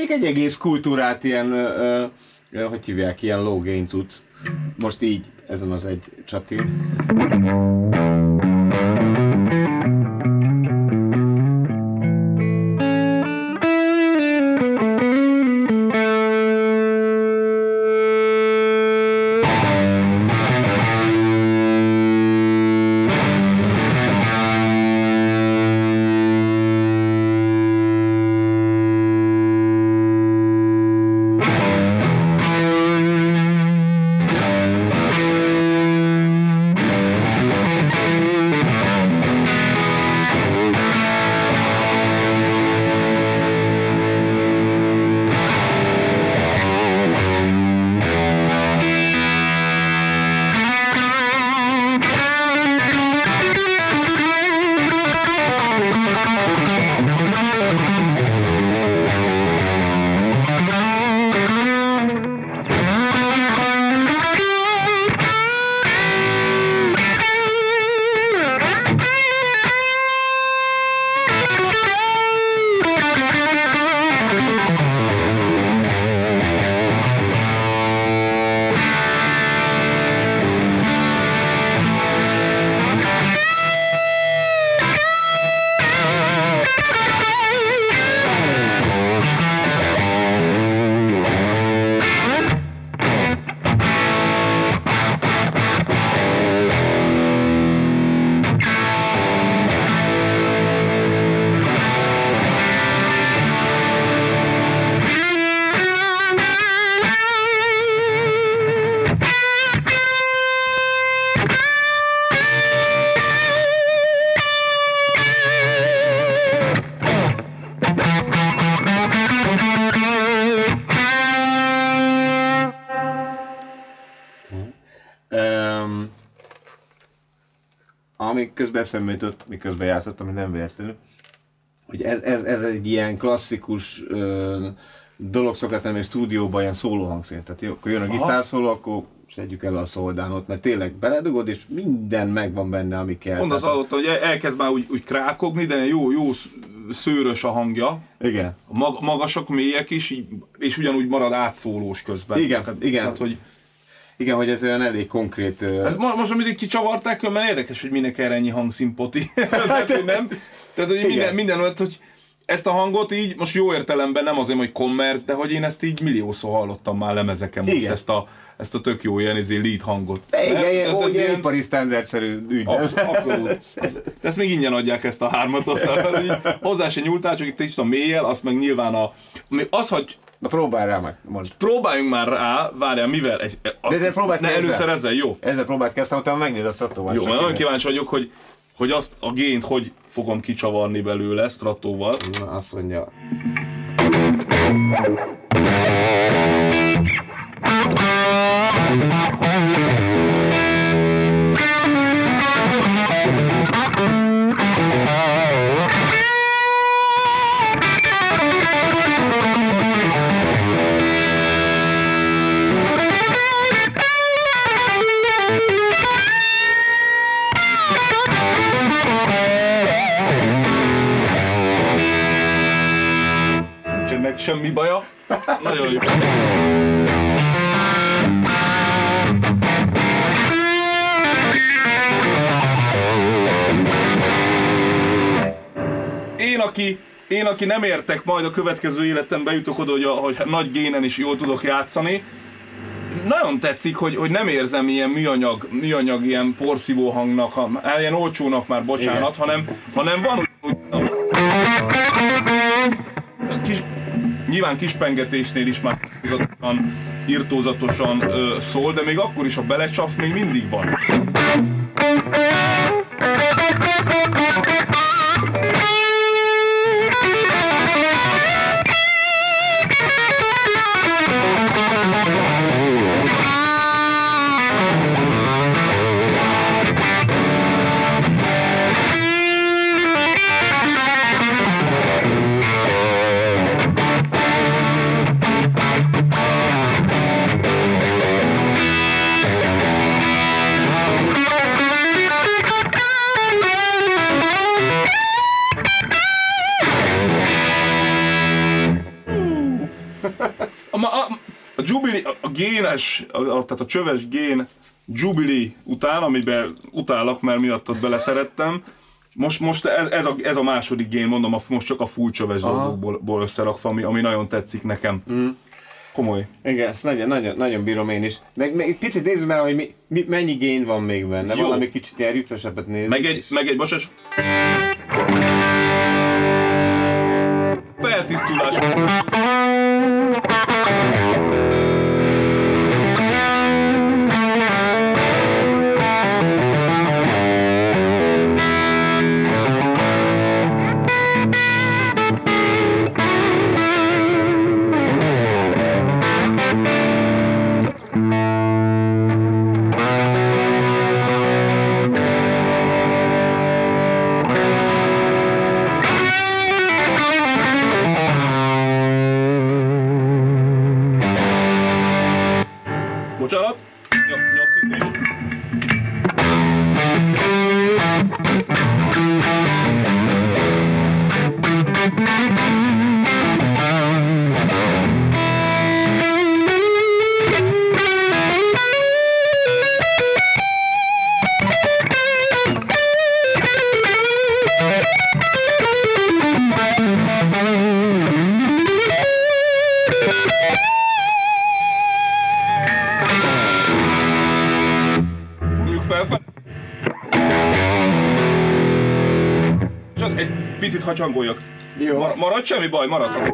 Még egy egész kultúrát ilyen, ö, ö, hogy hívják, ilyen low gain cucc. Most így, ezen az egy csatin. Ami közben eszembe jutott, miközben játszottam, hogy nem véletlenül, hogy ez, ez, ez egy ilyen klasszikus ö, dolog szokott lenni egy stúdióban, ilyen szóló hangszín. Tehát jó, akkor jön a gitárszóló, akkor szedjük el a szoldánot, mert tényleg beledugod, és minden megvan benne, ami kell. Pont az alatt, hogy el- elkezd már úgy, úgy krákogni, de jó, jó sz- szőrös a hangja. Igen. Mag- magasak, mélyek is, és ugyanúgy marad átszólós közben. Igen, tehát, igen. Tehát, hogy Igen, hogy ez olyan elég konkrét... ez mo- most, amit így kicsavarták, mert érdekes, hogy minek erre ennyi hangszimpoti. tehát, hogy nem. Tehát, hogy minden, minden olyat, hogy ezt a hangot így, most jó értelemben nem azért, hogy commerce, de hogy én ezt így milliószor hallottam már lemezeken most Igen. ezt a, ezt a tök jó ilyen izé lead hangot. Igen, Nem? ilyen, ó, ez ilyen ipari standardszerű ügy. Absz- abszolút. Ez- De ezt még ingyen adják ezt a hármat, aztán mert így hozzá se nyúltál, csak itt is a mélyel, azt meg nyilván a... Az, hogy Na próbálj rá meg, mondd. próbáljunk már rá, várjál, mivel? Egy, De- de próbáld ne, ezzel. először ezzel, jó? Ezzel próbált kezdtem, utána megnézd a stratóval. Jó, mert nagyon kíváncsi vagyok, hogy, hogy azt a gént hogy fogom kicsavarni belőle stratóval. Na, azt mondja. Nincs ennek semmi baja. Nagyon jó. Én, aki, én, aki nem értek, majd a következő életemben jutok oda, hogy, a, hogy nagy génen is jól tudok játszani, nagyon tetszik, hogy, hogy nem érzem ilyen műanyag, műanyag ilyen porszívó hangnak, ha- hát ilyen olcsónak már, bocsánat, Igen. hanem, hanem van úgy kis, nyilván kispengetésnél is már irtózatosan, irtózatosan ö, szól, de még akkor is, ha belecsapsz, még mindig van. Génes, a, a, tehát a csöves gén Jubilee után, amiben utálok, mert miattad beleszerettem, most, most ez, ez, a, ez a második gén, mondom, a, most csak a full csöves dolgokból összerakva, ami, ami nagyon tetszik nekem. Mm. Komoly. Igen, ezt nagyon, nagyon, nagyon bírom én is. Meg, meg picit nézzük meg, hogy mi, mi, mennyi gén van még benne. Jó. Valami kicsit ilyen refreshebbet nézzük. Meg egy, meg egy, bocsás. Feltisztulás. Picit hacsangoljak. Jó. Mar- marad semmi baj, maradhat.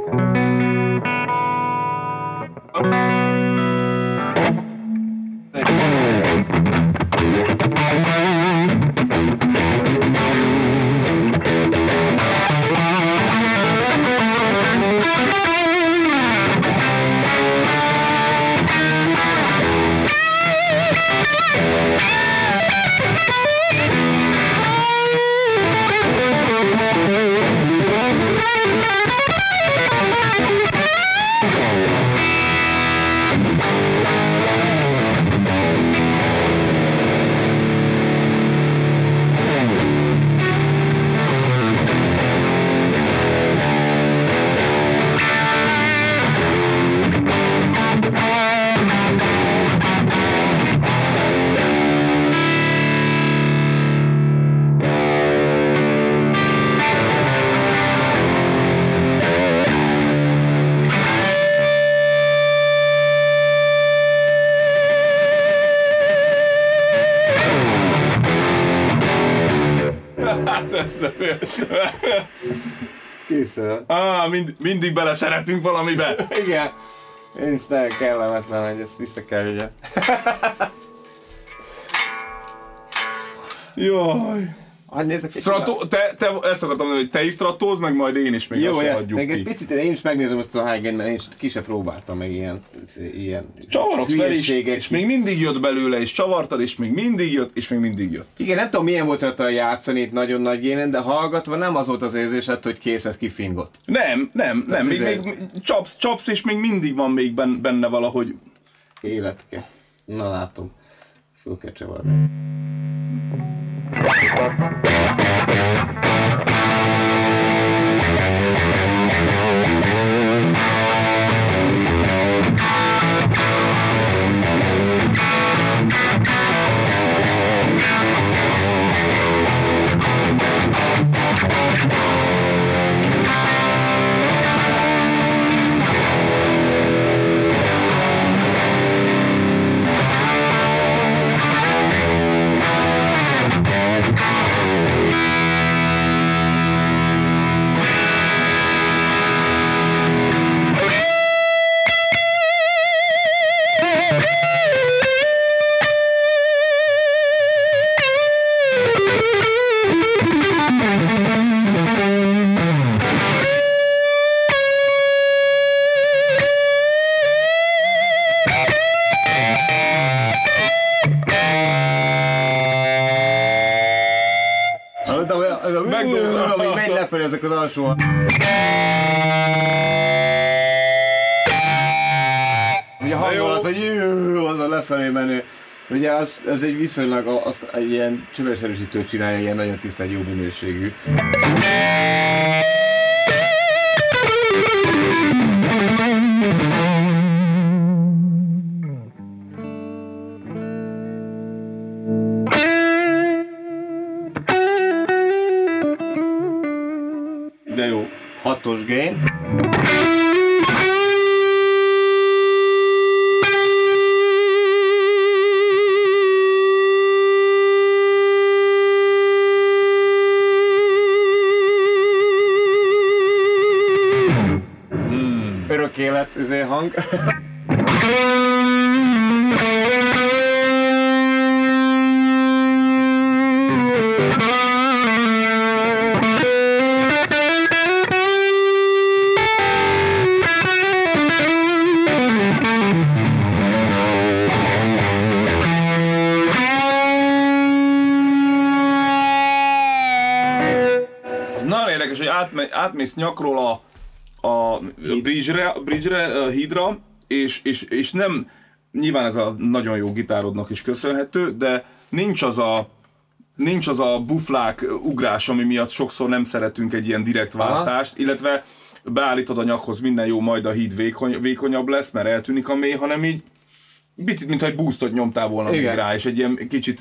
Készül. Á, mind, mindig beleszeretünk valamibe. Igen. Én is nagyon kellemetlen, hogy ezt vissza kell vigye. Jaj. Hadd nézzek egy Strato, te, te, ezt akartam mondani, hogy te is stratóz, meg majd én is még Jó, ja, hagyjuk meg egy ki. picit én is megnézem ezt a high mert én is ki se próbáltam meg ilyen, ilyen Csavarogsz fel is, és még mindig jött belőle, és csavartad, és még mindig jött, és még mindig jött. Igen, nem tudom milyen volt rajta játszani itt nagyon nagy génen, de hallgatva nem az volt az érzésed, hogy kész, ez kifingott. Nem, nem, nem, még, még csapsz, csapsz, és még mindig van még ben- benne valahogy. Életke. Na látom. Föl kell alsó. Ugye a hangulat, hogy jö, az a lefelé menő. Ugye az, ez egy viszonylag azt egy ilyen csöves erősítő csinálja, ilyen nagyon tisztán jó minőségű. Hang. Nagyon érdekes, hogy átme, átmész nyakról a, a bridge-re, bridge-re, hídra, és, és, és nem, nyilván ez a nagyon jó gitárodnak is köszönhető, de nincs az a nincs az a buflák ugrás, ami miatt sokszor nem szeretünk egy ilyen direkt váltást, illetve beállítod a nyakhoz, minden jó, majd a híd vékony, vékonyabb lesz, mert eltűnik a mély, hanem így picit, mintha egy boostot nyomtál volna még Igen. rá, és egy ilyen kicsit,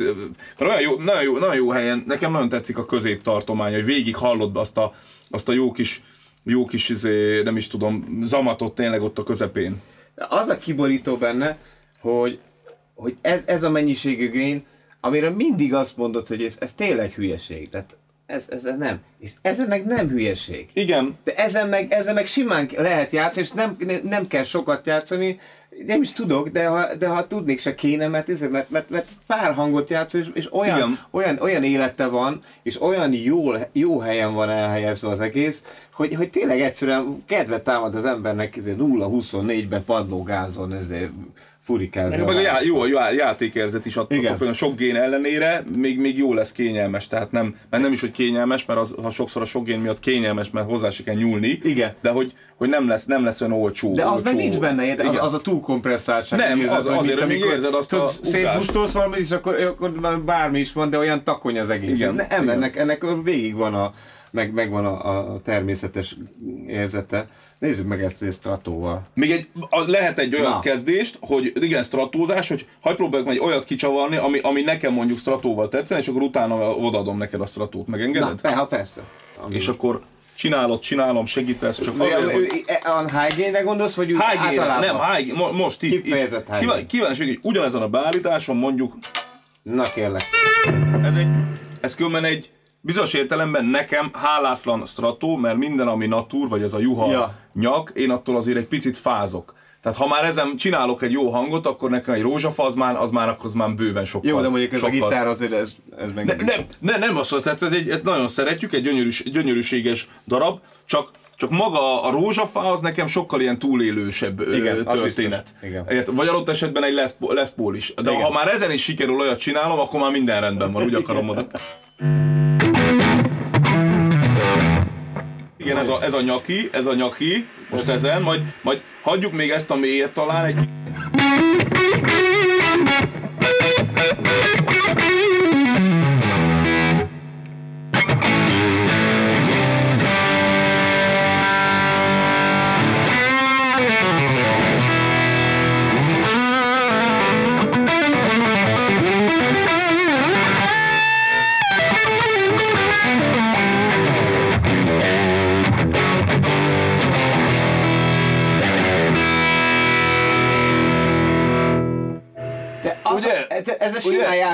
mert olyan jó, nagyon, jó, nagyon jó helyen, nekem nagyon tetszik a középtartomány, hogy végig hallod azt a, azt a jó kis, jó kis, izé, nem is tudom, zamatot tényleg ott a közepén. Az a kiborító benne, hogy, hogy ez, ez a mennyiségű gain, amire mindig azt mondod, hogy ez, ez tényleg hülyeség. Tehát ez, ez nem. És ez meg nem hülyeség. Igen, De ezen meg, ezen meg simán lehet játszani, és nem, nem kell sokat játszani, nem is tudok, de ha, de ha tudnék se kéne, mert, ezért, mert, mert, mert pár hangot játszol, és, és olyan, Igen. olyan, olyan élete van, és olyan jól, jó helyen van elhelyezve az egész, hogy, hogy tényleg egyszerűen kedvet támad az embernek 0-24-ben padlógázon ezért furikázni. meg, meg a já, jó a já, játékérzet is attól, attól a sok gén ellenére még, még jó lesz kényelmes, tehát nem, mert nem is, hogy kényelmes, mert az, ha sokszor a sok gén miatt kényelmes, mert hozzá se kell nyúlni, Igen. de hogy, hogy nem lesz, nem lesz olyan olcsó. De az olcsó, meg nincs benne, érted? az, az a túlkompresszáltság. Nem, érzed, az- hogy azért, amikor érzed azt a tudsz, ugrást. Szétbusztolsz valamit, és akkor, akkor bármi is van, de olyan takony az egész. Igen, Ne, nem, igen. ennek, ennek végig van a, meg, megvan a, a természetes érzete. Nézzük meg ezt a stratóval. Még egy, lehet egy olyan Na. kezdést, hogy igen, stratózás, hogy hagyd próbáljuk meg egy olyat kicsavarni, ami, ami nekem mondjuk stratóval tetszene, és akkor utána odaadom neked a stratót. Na, Megengeded? pe, ha persze. Ami- és akkor csinálod, csinálom, segítesz, csak azért, hogy... ö, A gain-re gondolsz, vagy úgy általában? nem, gain, mo- most itt. Kifejezett itt. gain. Kíváncsi, hogy ugyanezen a beállításon mondjuk, Na kérlek. ez egy, ez különben egy bizonyos értelemben nekem hálátlan strató, mert minden, ami natur, vagy ez a juha Ja. nyak, én attól azért egy picit fázok. Tehát ha már ezen csinálok egy jó hangot, akkor nekem egy rózsafa az már, az már, az már bőven sokkal. Jó, de mondjuk ez a sokkal, gitár azért ez, ez meg... ne, nem, ne, nem az, tehát ez egy, ezt nagyon szeretjük, egy gyönyörűs, gyönyörűséges darab, csak csak maga a rózsafa az nekem sokkal ilyen túlélősebb Igen, történet. Igen. Vagy adott esetben egy Les, Les Paul is. De Igen. ha már ezen is sikerül olyat csinálom, akkor már minden rendben van, úgy akarom mondani. Igen, ez a, ez a nyaki, ez a nyaki, most ezen, majd, majd hagyjuk még ezt a mélyet talán egy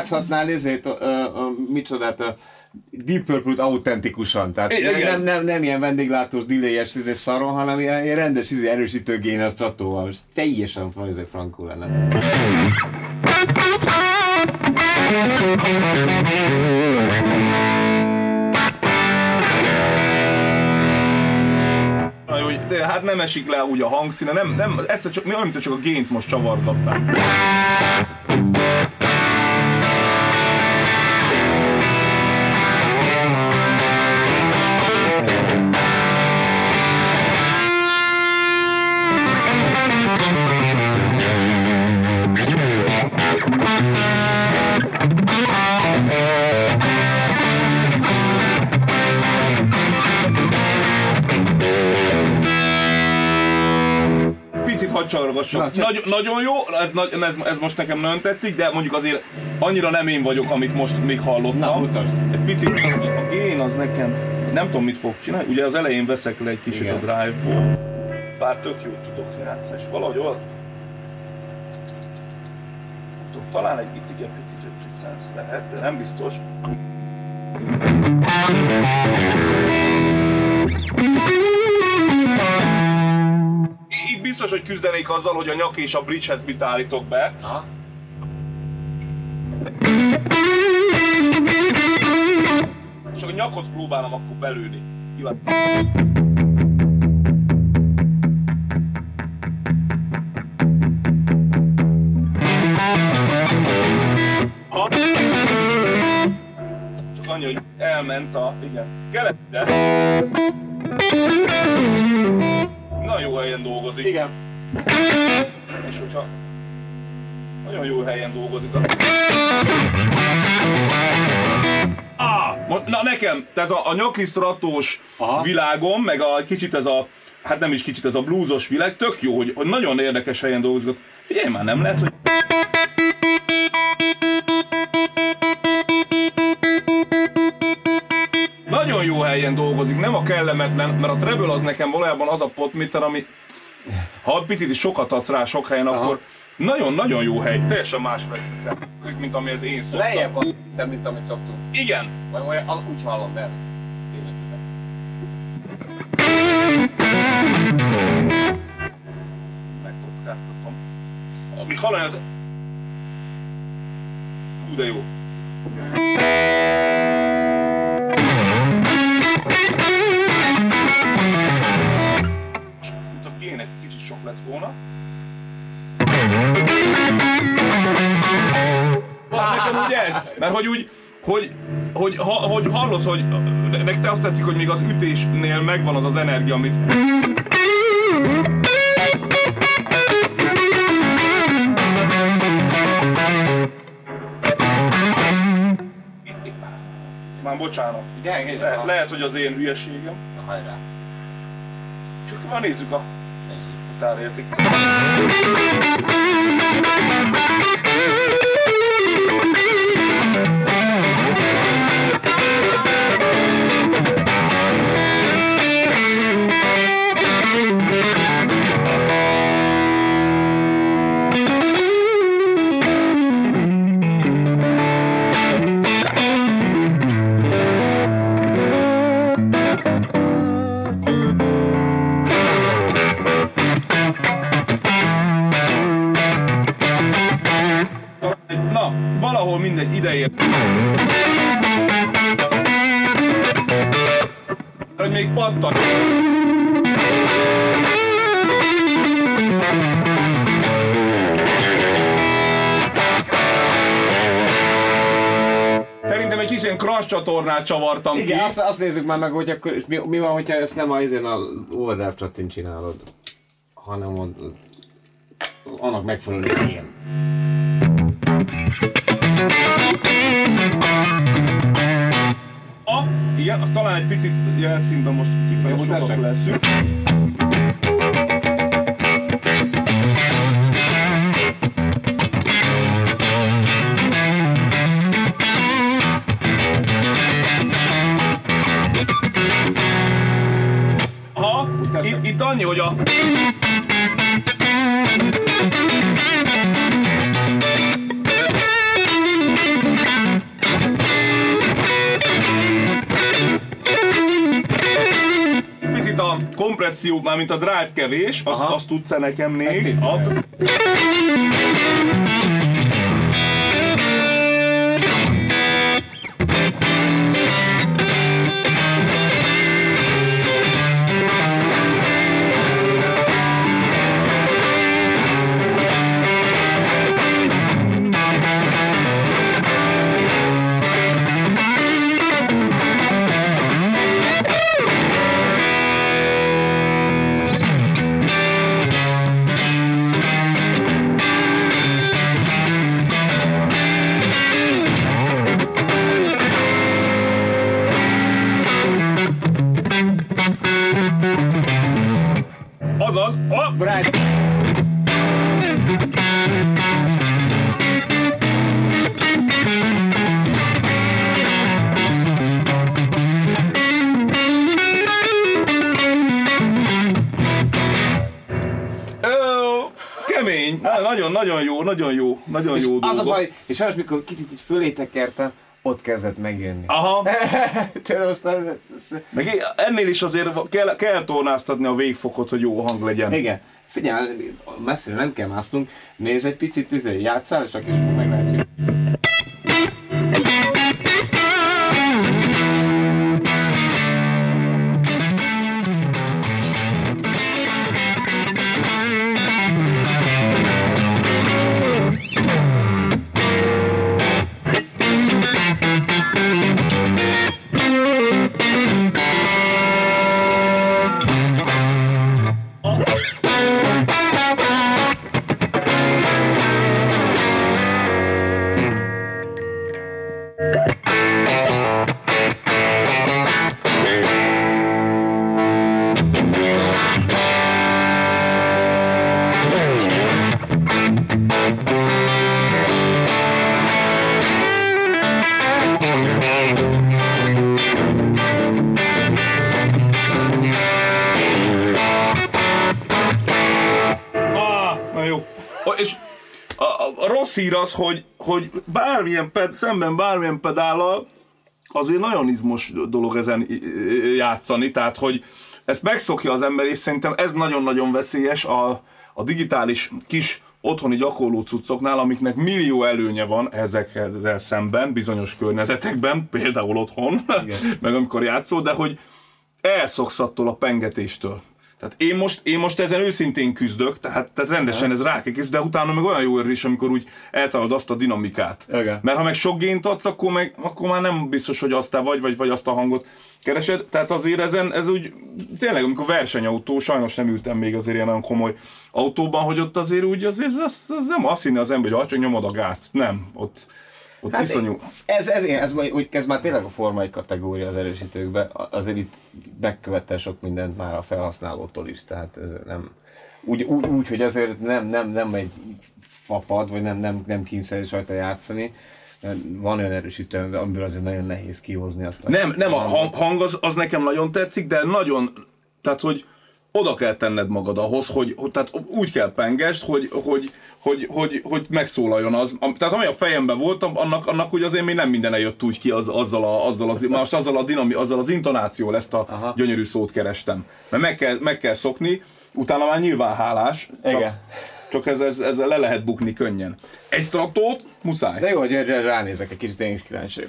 játszhatnál ezért, a, a, a, micsodát, a Deep Purple-t autentikusan. Tehát Igen. nem, nem, nem, ilyen vendéglátós, delay-es izé szaron, hanem ilyen, ilyen rendes izé erősítő géne a stratóval. És teljesen izé frankó lenne. De hát nem esik le úgy a hangszíne, nem, nem, egyszer csak, mi olyan, mint csak a gént most csavargattam. Csavargassak. Na, csak- Nagy, nagyon jó, ez, ez, ez, most nekem nagyon tetszik, de mondjuk azért annyira nem én vagyok, amit most még hallottam. Na, mutasd. Egy picit a gén az nekem, nem tudom mit fog csinálni, ugye az elején veszek le egy kicsit Igen. a drive-ból, bár tök jót tudok játszani, és valahogy ott tudom, talán egy icike-picike presence lehet, de nem biztos. Biztos, hogy küzdenék azzal, hogy a nyak és a bridgehez mit állítok be. Aha. Csak a nyakot próbálom akkor belőni. Kíváncsi. Csak annyi, hogy elment a... Igen. Kelette. Na jó helyen dolgozik. Igen. És hogyha nagyon jó helyen dolgozik, az... Ah, na nekem, tehát a, a nyakisztratós Aha. világom, meg a kicsit ez a, hát nem is kicsit ez a bluesos világ, tök jó, hogy, hogy nagyon érdekes helyen dolgozik. Figyelj már, nem lehet, hogy... Nagyon jó helyen dolgozik, nem a kellemetlen, mert a treble az nekem valójában az a potmeter, ami ha picit sokat adsz rá sok helyen, akkor nagyon-nagyon jó hely, teljesen más frekvencia, mint ami az én szoktam. Lejjebb van, te, mint amit szoktunk. Igen, Vagy olyan, úgy hallom, de tévedhetek. megkockáztatom. Ami hallani az... Ú, de jó. Sok lett volna. Ah, nekem ugye ez, mert hogy úgy, hogy, hogy, ha, hogy hallod, hogy nektek te azt tetszik, hogy még az ütésnél megvan az az energia, amit Már bocsánat. Igen, Le, lehet, hogy az én hülyeségem. Na hajrá. Csak már nézzük a Nézzük. Még pattan. Szerintem egy kis ilyen crash csatornát csavartam Igen, ki. azt, azt nézzük már meg, hogy akkor, és mi, mi van, hogyha ezt nem a, ezen a overdrive csatin csinálod, hanem ott, annak megfelelő helyen. Igen, talán egy picit jelszínben most kifejezetten leszünk. Aha, itt, itt annyi, hogy a... kompresszió, már mint a drive kevés, azt, Aha. azt tudsz-e nekem Egy még? Ad. Nagyon jó, nagyon és jó az a dolgok. baj, és sajnos mikor kicsit így fölé tekertem, ott kezdett megjönni. Aha, most meg ennél is azért kell, kell tornáztatni a végfokot, hogy jó hang legyen. Igen. Figyelj, messzire nem kell másznunk. Nézz egy picit, izé, játszál, és akkor is meglátjuk. Ah, hír az, hogy, hogy bármilyen ped, szemben bármilyen pedállal azért nagyon izmos dolog ezen játszani, tehát hogy ezt megszokja az ember, és szerintem ez nagyon-nagyon veszélyes a, a digitális kis otthoni gyakorló cuccoknál, amiknek millió előnye van ezekkel szemben, bizonyos környezetekben, például otthon, meg amikor játszol, de hogy elszoksz attól a pengetéstől. Tehát én most, én most ezen őszintén küzdök, tehát, tehát rendesen ez rákegész, de utána meg olyan jó érzés, amikor úgy eltalad azt a dinamikát. Igen. Mert ha meg sok gént adsz, akkor, meg, akkor már nem biztos, hogy azt te vagy, vagy, vagy azt a hangot keresed. Tehát azért ezen, ez úgy, tényleg, amikor versenyautó, sajnos nem ültem még azért ilyen nagyon komoly autóban, hogy ott azért úgy, azért az, az nem azt hinni az ember, hogy csak nyomod a gázt. Nem, ott, ott hát iszonyú. Ez, ez, ez, ez, úgy kezd már tényleg a formai kategória az erősítőkbe, A- azért itt megkövettel sok mindent már a felhasználótól is, tehát ez nem, úgy, úgy, úgy, hogy azért nem, nem, nem egy fapad, vagy nem, nem, nem kényszerű rajta játszani, van olyan erősítő, amiből azért nagyon nehéz kihozni azt. Nem, nem, a hang, hang az, az nekem nagyon tetszik, de nagyon, tehát hogy oda kell tenned magad ahhoz, hogy, hogy tehát úgy kell pengest, hogy, hogy, hogy, hogy, hogy megszólaljon az. Tehát ami a fejemben volt, annak, annak úgy azért még nem minden jött úgy ki az, azzal, a, azzal, az, most azzal a dinami, azzal az intonációval ezt a Aha. gyönyörű szót kerestem. Mert meg kell, meg kell szokni, utána már nyilván hálás, csak, Igen. csak ez, ez, ezzel le lehet bukni könnyen. Egy straktót muszáj. De jó, hogy erre ránézek egy kicsit én is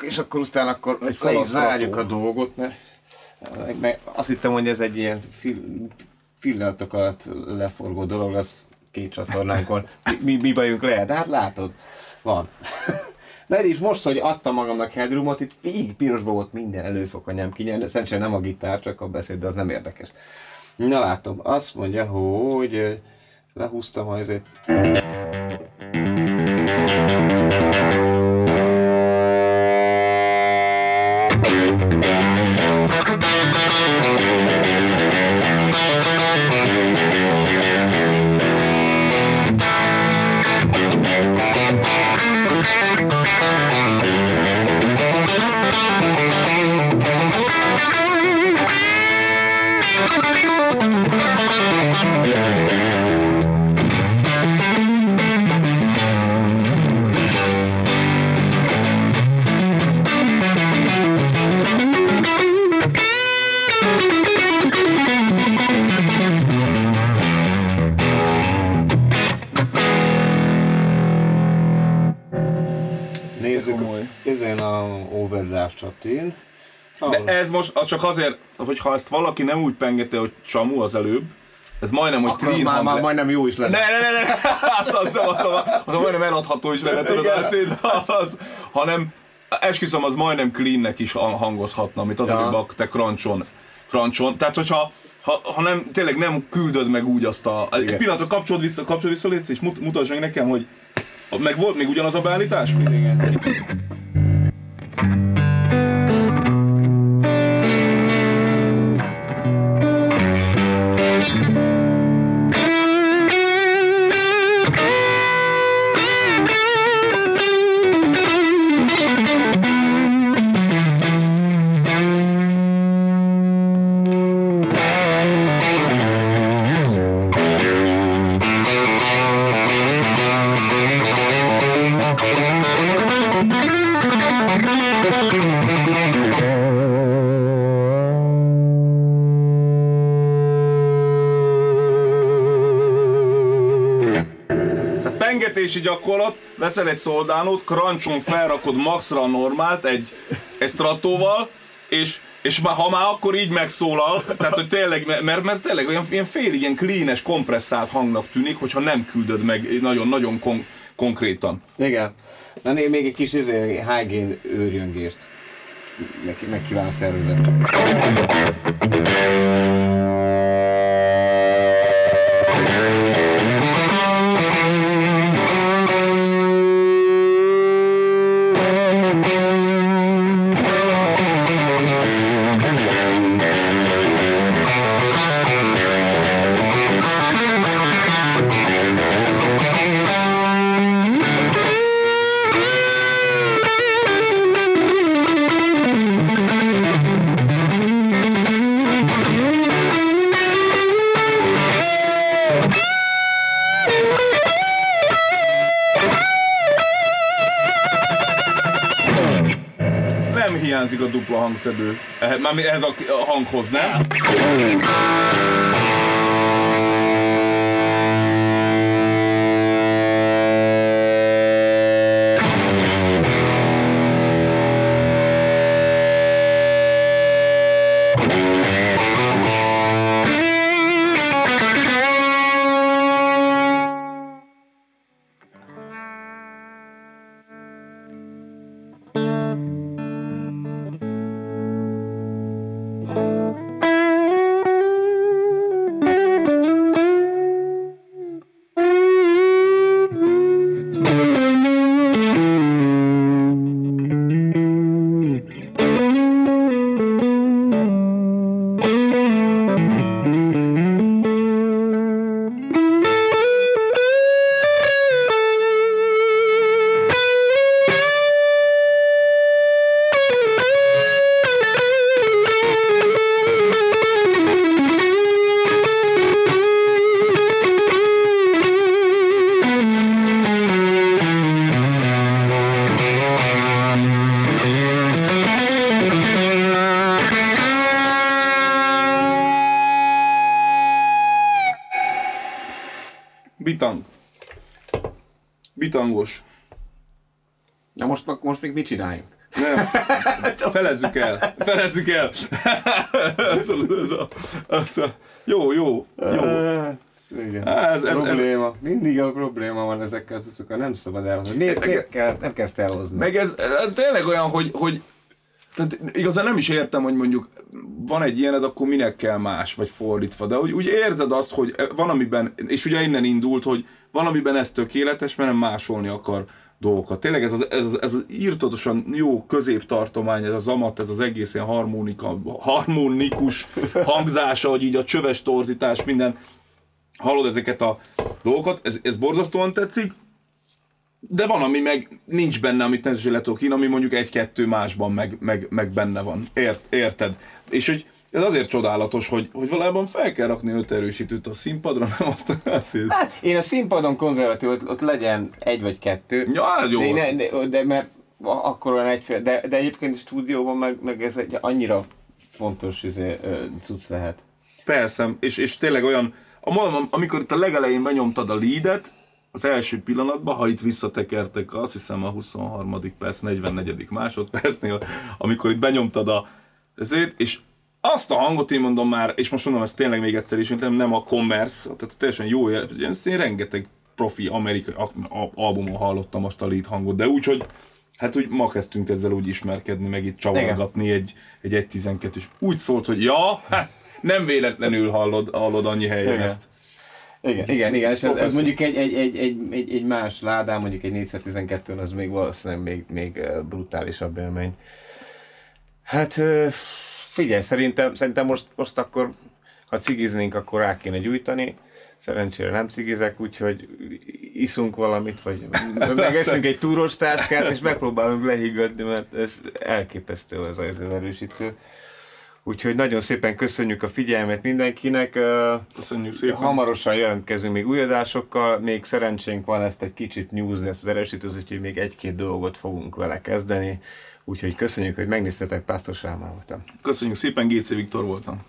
És akkor aztán akkor le is kalasztrató. zárjuk a dolgot, mert meg, azt hittem, hogy ez egy ilyen fil, pillanatok alatt leforgó dolog, az két csatornánkon mi, mi, bajunk lehet, de hát látod, van. De is most, hogy adtam magamnak headroomot, itt végig pirosba volt minden előfokanyám kinyerni, szerencsére nem a gitár, csak a beszéd, de az nem érdekes. Na látom, azt mondja, hogy lehúztam azért overdraft csatín. De ez most az csak azért, hogy ha ezt valaki nem úgy pengete, hogy csamu az előbb, ez majdnem, hogy Akkor clean már, hang már le- majdnem jó is lenne. Ne, ne, ne, ne, az, az, az, az, az, az majdnem eladható is lenne, tudod, Igen. a beszéd, az, az, hanem esküszöm, az majdnem cleannek is hang- hangozhatna, amit az Ja. előbb a te crunchon, crunchon. Tehát, hogyha ha, ha nem, tényleg nem küldöd meg úgy azt a... Egy Igen. pillanatra kapcsolod vissza, kapcsolod vissza, légy, és mut, mutasd meg nekem, hogy meg volt még ugyanaz a beállítás? Igen. Gyakorlat, veszel egy szoldánót, cruncson felrakod maxra a normált egy, egy stratóval, és és már, ha már akkor így megszólal, tehát hogy tényleg, mert, mert tényleg olyan ilyen félig ilyen cleanes, kompresszált hangnak tűnik, hogyha nem küldöd meg nagyon-nagyon kon- konkrétan. Igen. Na még egy kis izé, hygiene őrjöngést meg, meg kíván a szervezet. Dupla hangszedő. Eh, már ez a hanghoz, nem? Bitangos. Na most, most még mit csináljunk? Nem. Felezzük el. Felezzük el. ez a, ez a, ez a, jó, jó, jó. Igen. Ez, ez, probléma. Ez, Mindig a probléma van ezekkel, azokkal nem szabad elhozni. Miért, miért kell, nem kezd elhozni? Meg ez, ez tényleg olyan, hogy, hogy tehát igazán nem is értem, hogy mondjuk van egy ilyened, akkor minek kell más, vagy fordítva, de úgy, úgy érzed azt, hogy van amiben, és ugye innen indult, hogy valamiben ez tökéletes, mert nem másolni akar dolgokat. Tényleg ez az, ez, ez az írtatosan jó középtartomány, ez az amat, ez az egész ilyen harmonika, harmonikus hangzása, hogy így a csöves torzítás, minden. Hallod ezeket a dolgokat, ez, ez borzasztóan tetszik, de van, ami meg nincs benne, amit nem is ami mondjuk egy-kettő másban meg, meg, meg benne van. Ért, érted? És hogy ez azért csodálatos, hogy, hogy valójában fel kell rakni öt erősítőt a színpadra, nem azt a Hát, én a színpadon konzervatív, ott, ott legyen egy vagy kettő. Ja, hát jó. De, ne, de, de mert akkor olyan egyféle, de, de egyébként a stúdióban meg, meg ez egy annyira fontos izé, cucc lehet. Persze, és, és tényleg olyan, amikor itt a legelején benyomtad a leadet, az első pillanatban, ha itt visszatekertek, azt hiszem a 23. perc, 44. másodpercnél, amikor itt benyomtad a ezért, és azt a hangot én mondom már, és most mondom ezt tényleg még egyszer is, nem, nem a commerce, tehát teljesen jó jel, én rengeteg profi amerikai albumon hallottam azt a lead hangot, de úgy, hogy hát úgy ma kezdtünk ezzel úgy ismerkedni, meg itt csavargatni egy, egy 1.12 és úgy szólt, hogy ja, hát nem véletlenül hallod, hallod annyi helyen Igen. ezt. Igen, igen, igen, és ez, ez mondjuk egy, egy, egy, egy, egy, egy más ládám, mondjuk egy 412 az még valószínűleg még, még brutálisabb élmény. Hát figyelj, szerintem, szerintem most, most akkor, ha cigiznénk, akkor rá kéne gyújtani. Szerencsére nem cigizek, úgyhogy iszunk valamit, vagy megeszünk egy túros táskát, és megpróbálunk lehiggadni, mert ez elképesztő az az erősítő. Úgyhogy nagyon szépen köszönjük a figyelmet mindenkinek. Köszönjük szépen. Hamarosan jelentkezünk még új adásokkal. Még szerencsénk van ezt egy kicsit newsni, ezt az erősítőt, úgyhogy még egy-két dolgot fogunk vele kezdeni. Úgyhogy köszönjük, hogy megnéztetek, Pásztor Sámán voltam. Köszönjük szépen, Géci Viktor voltam.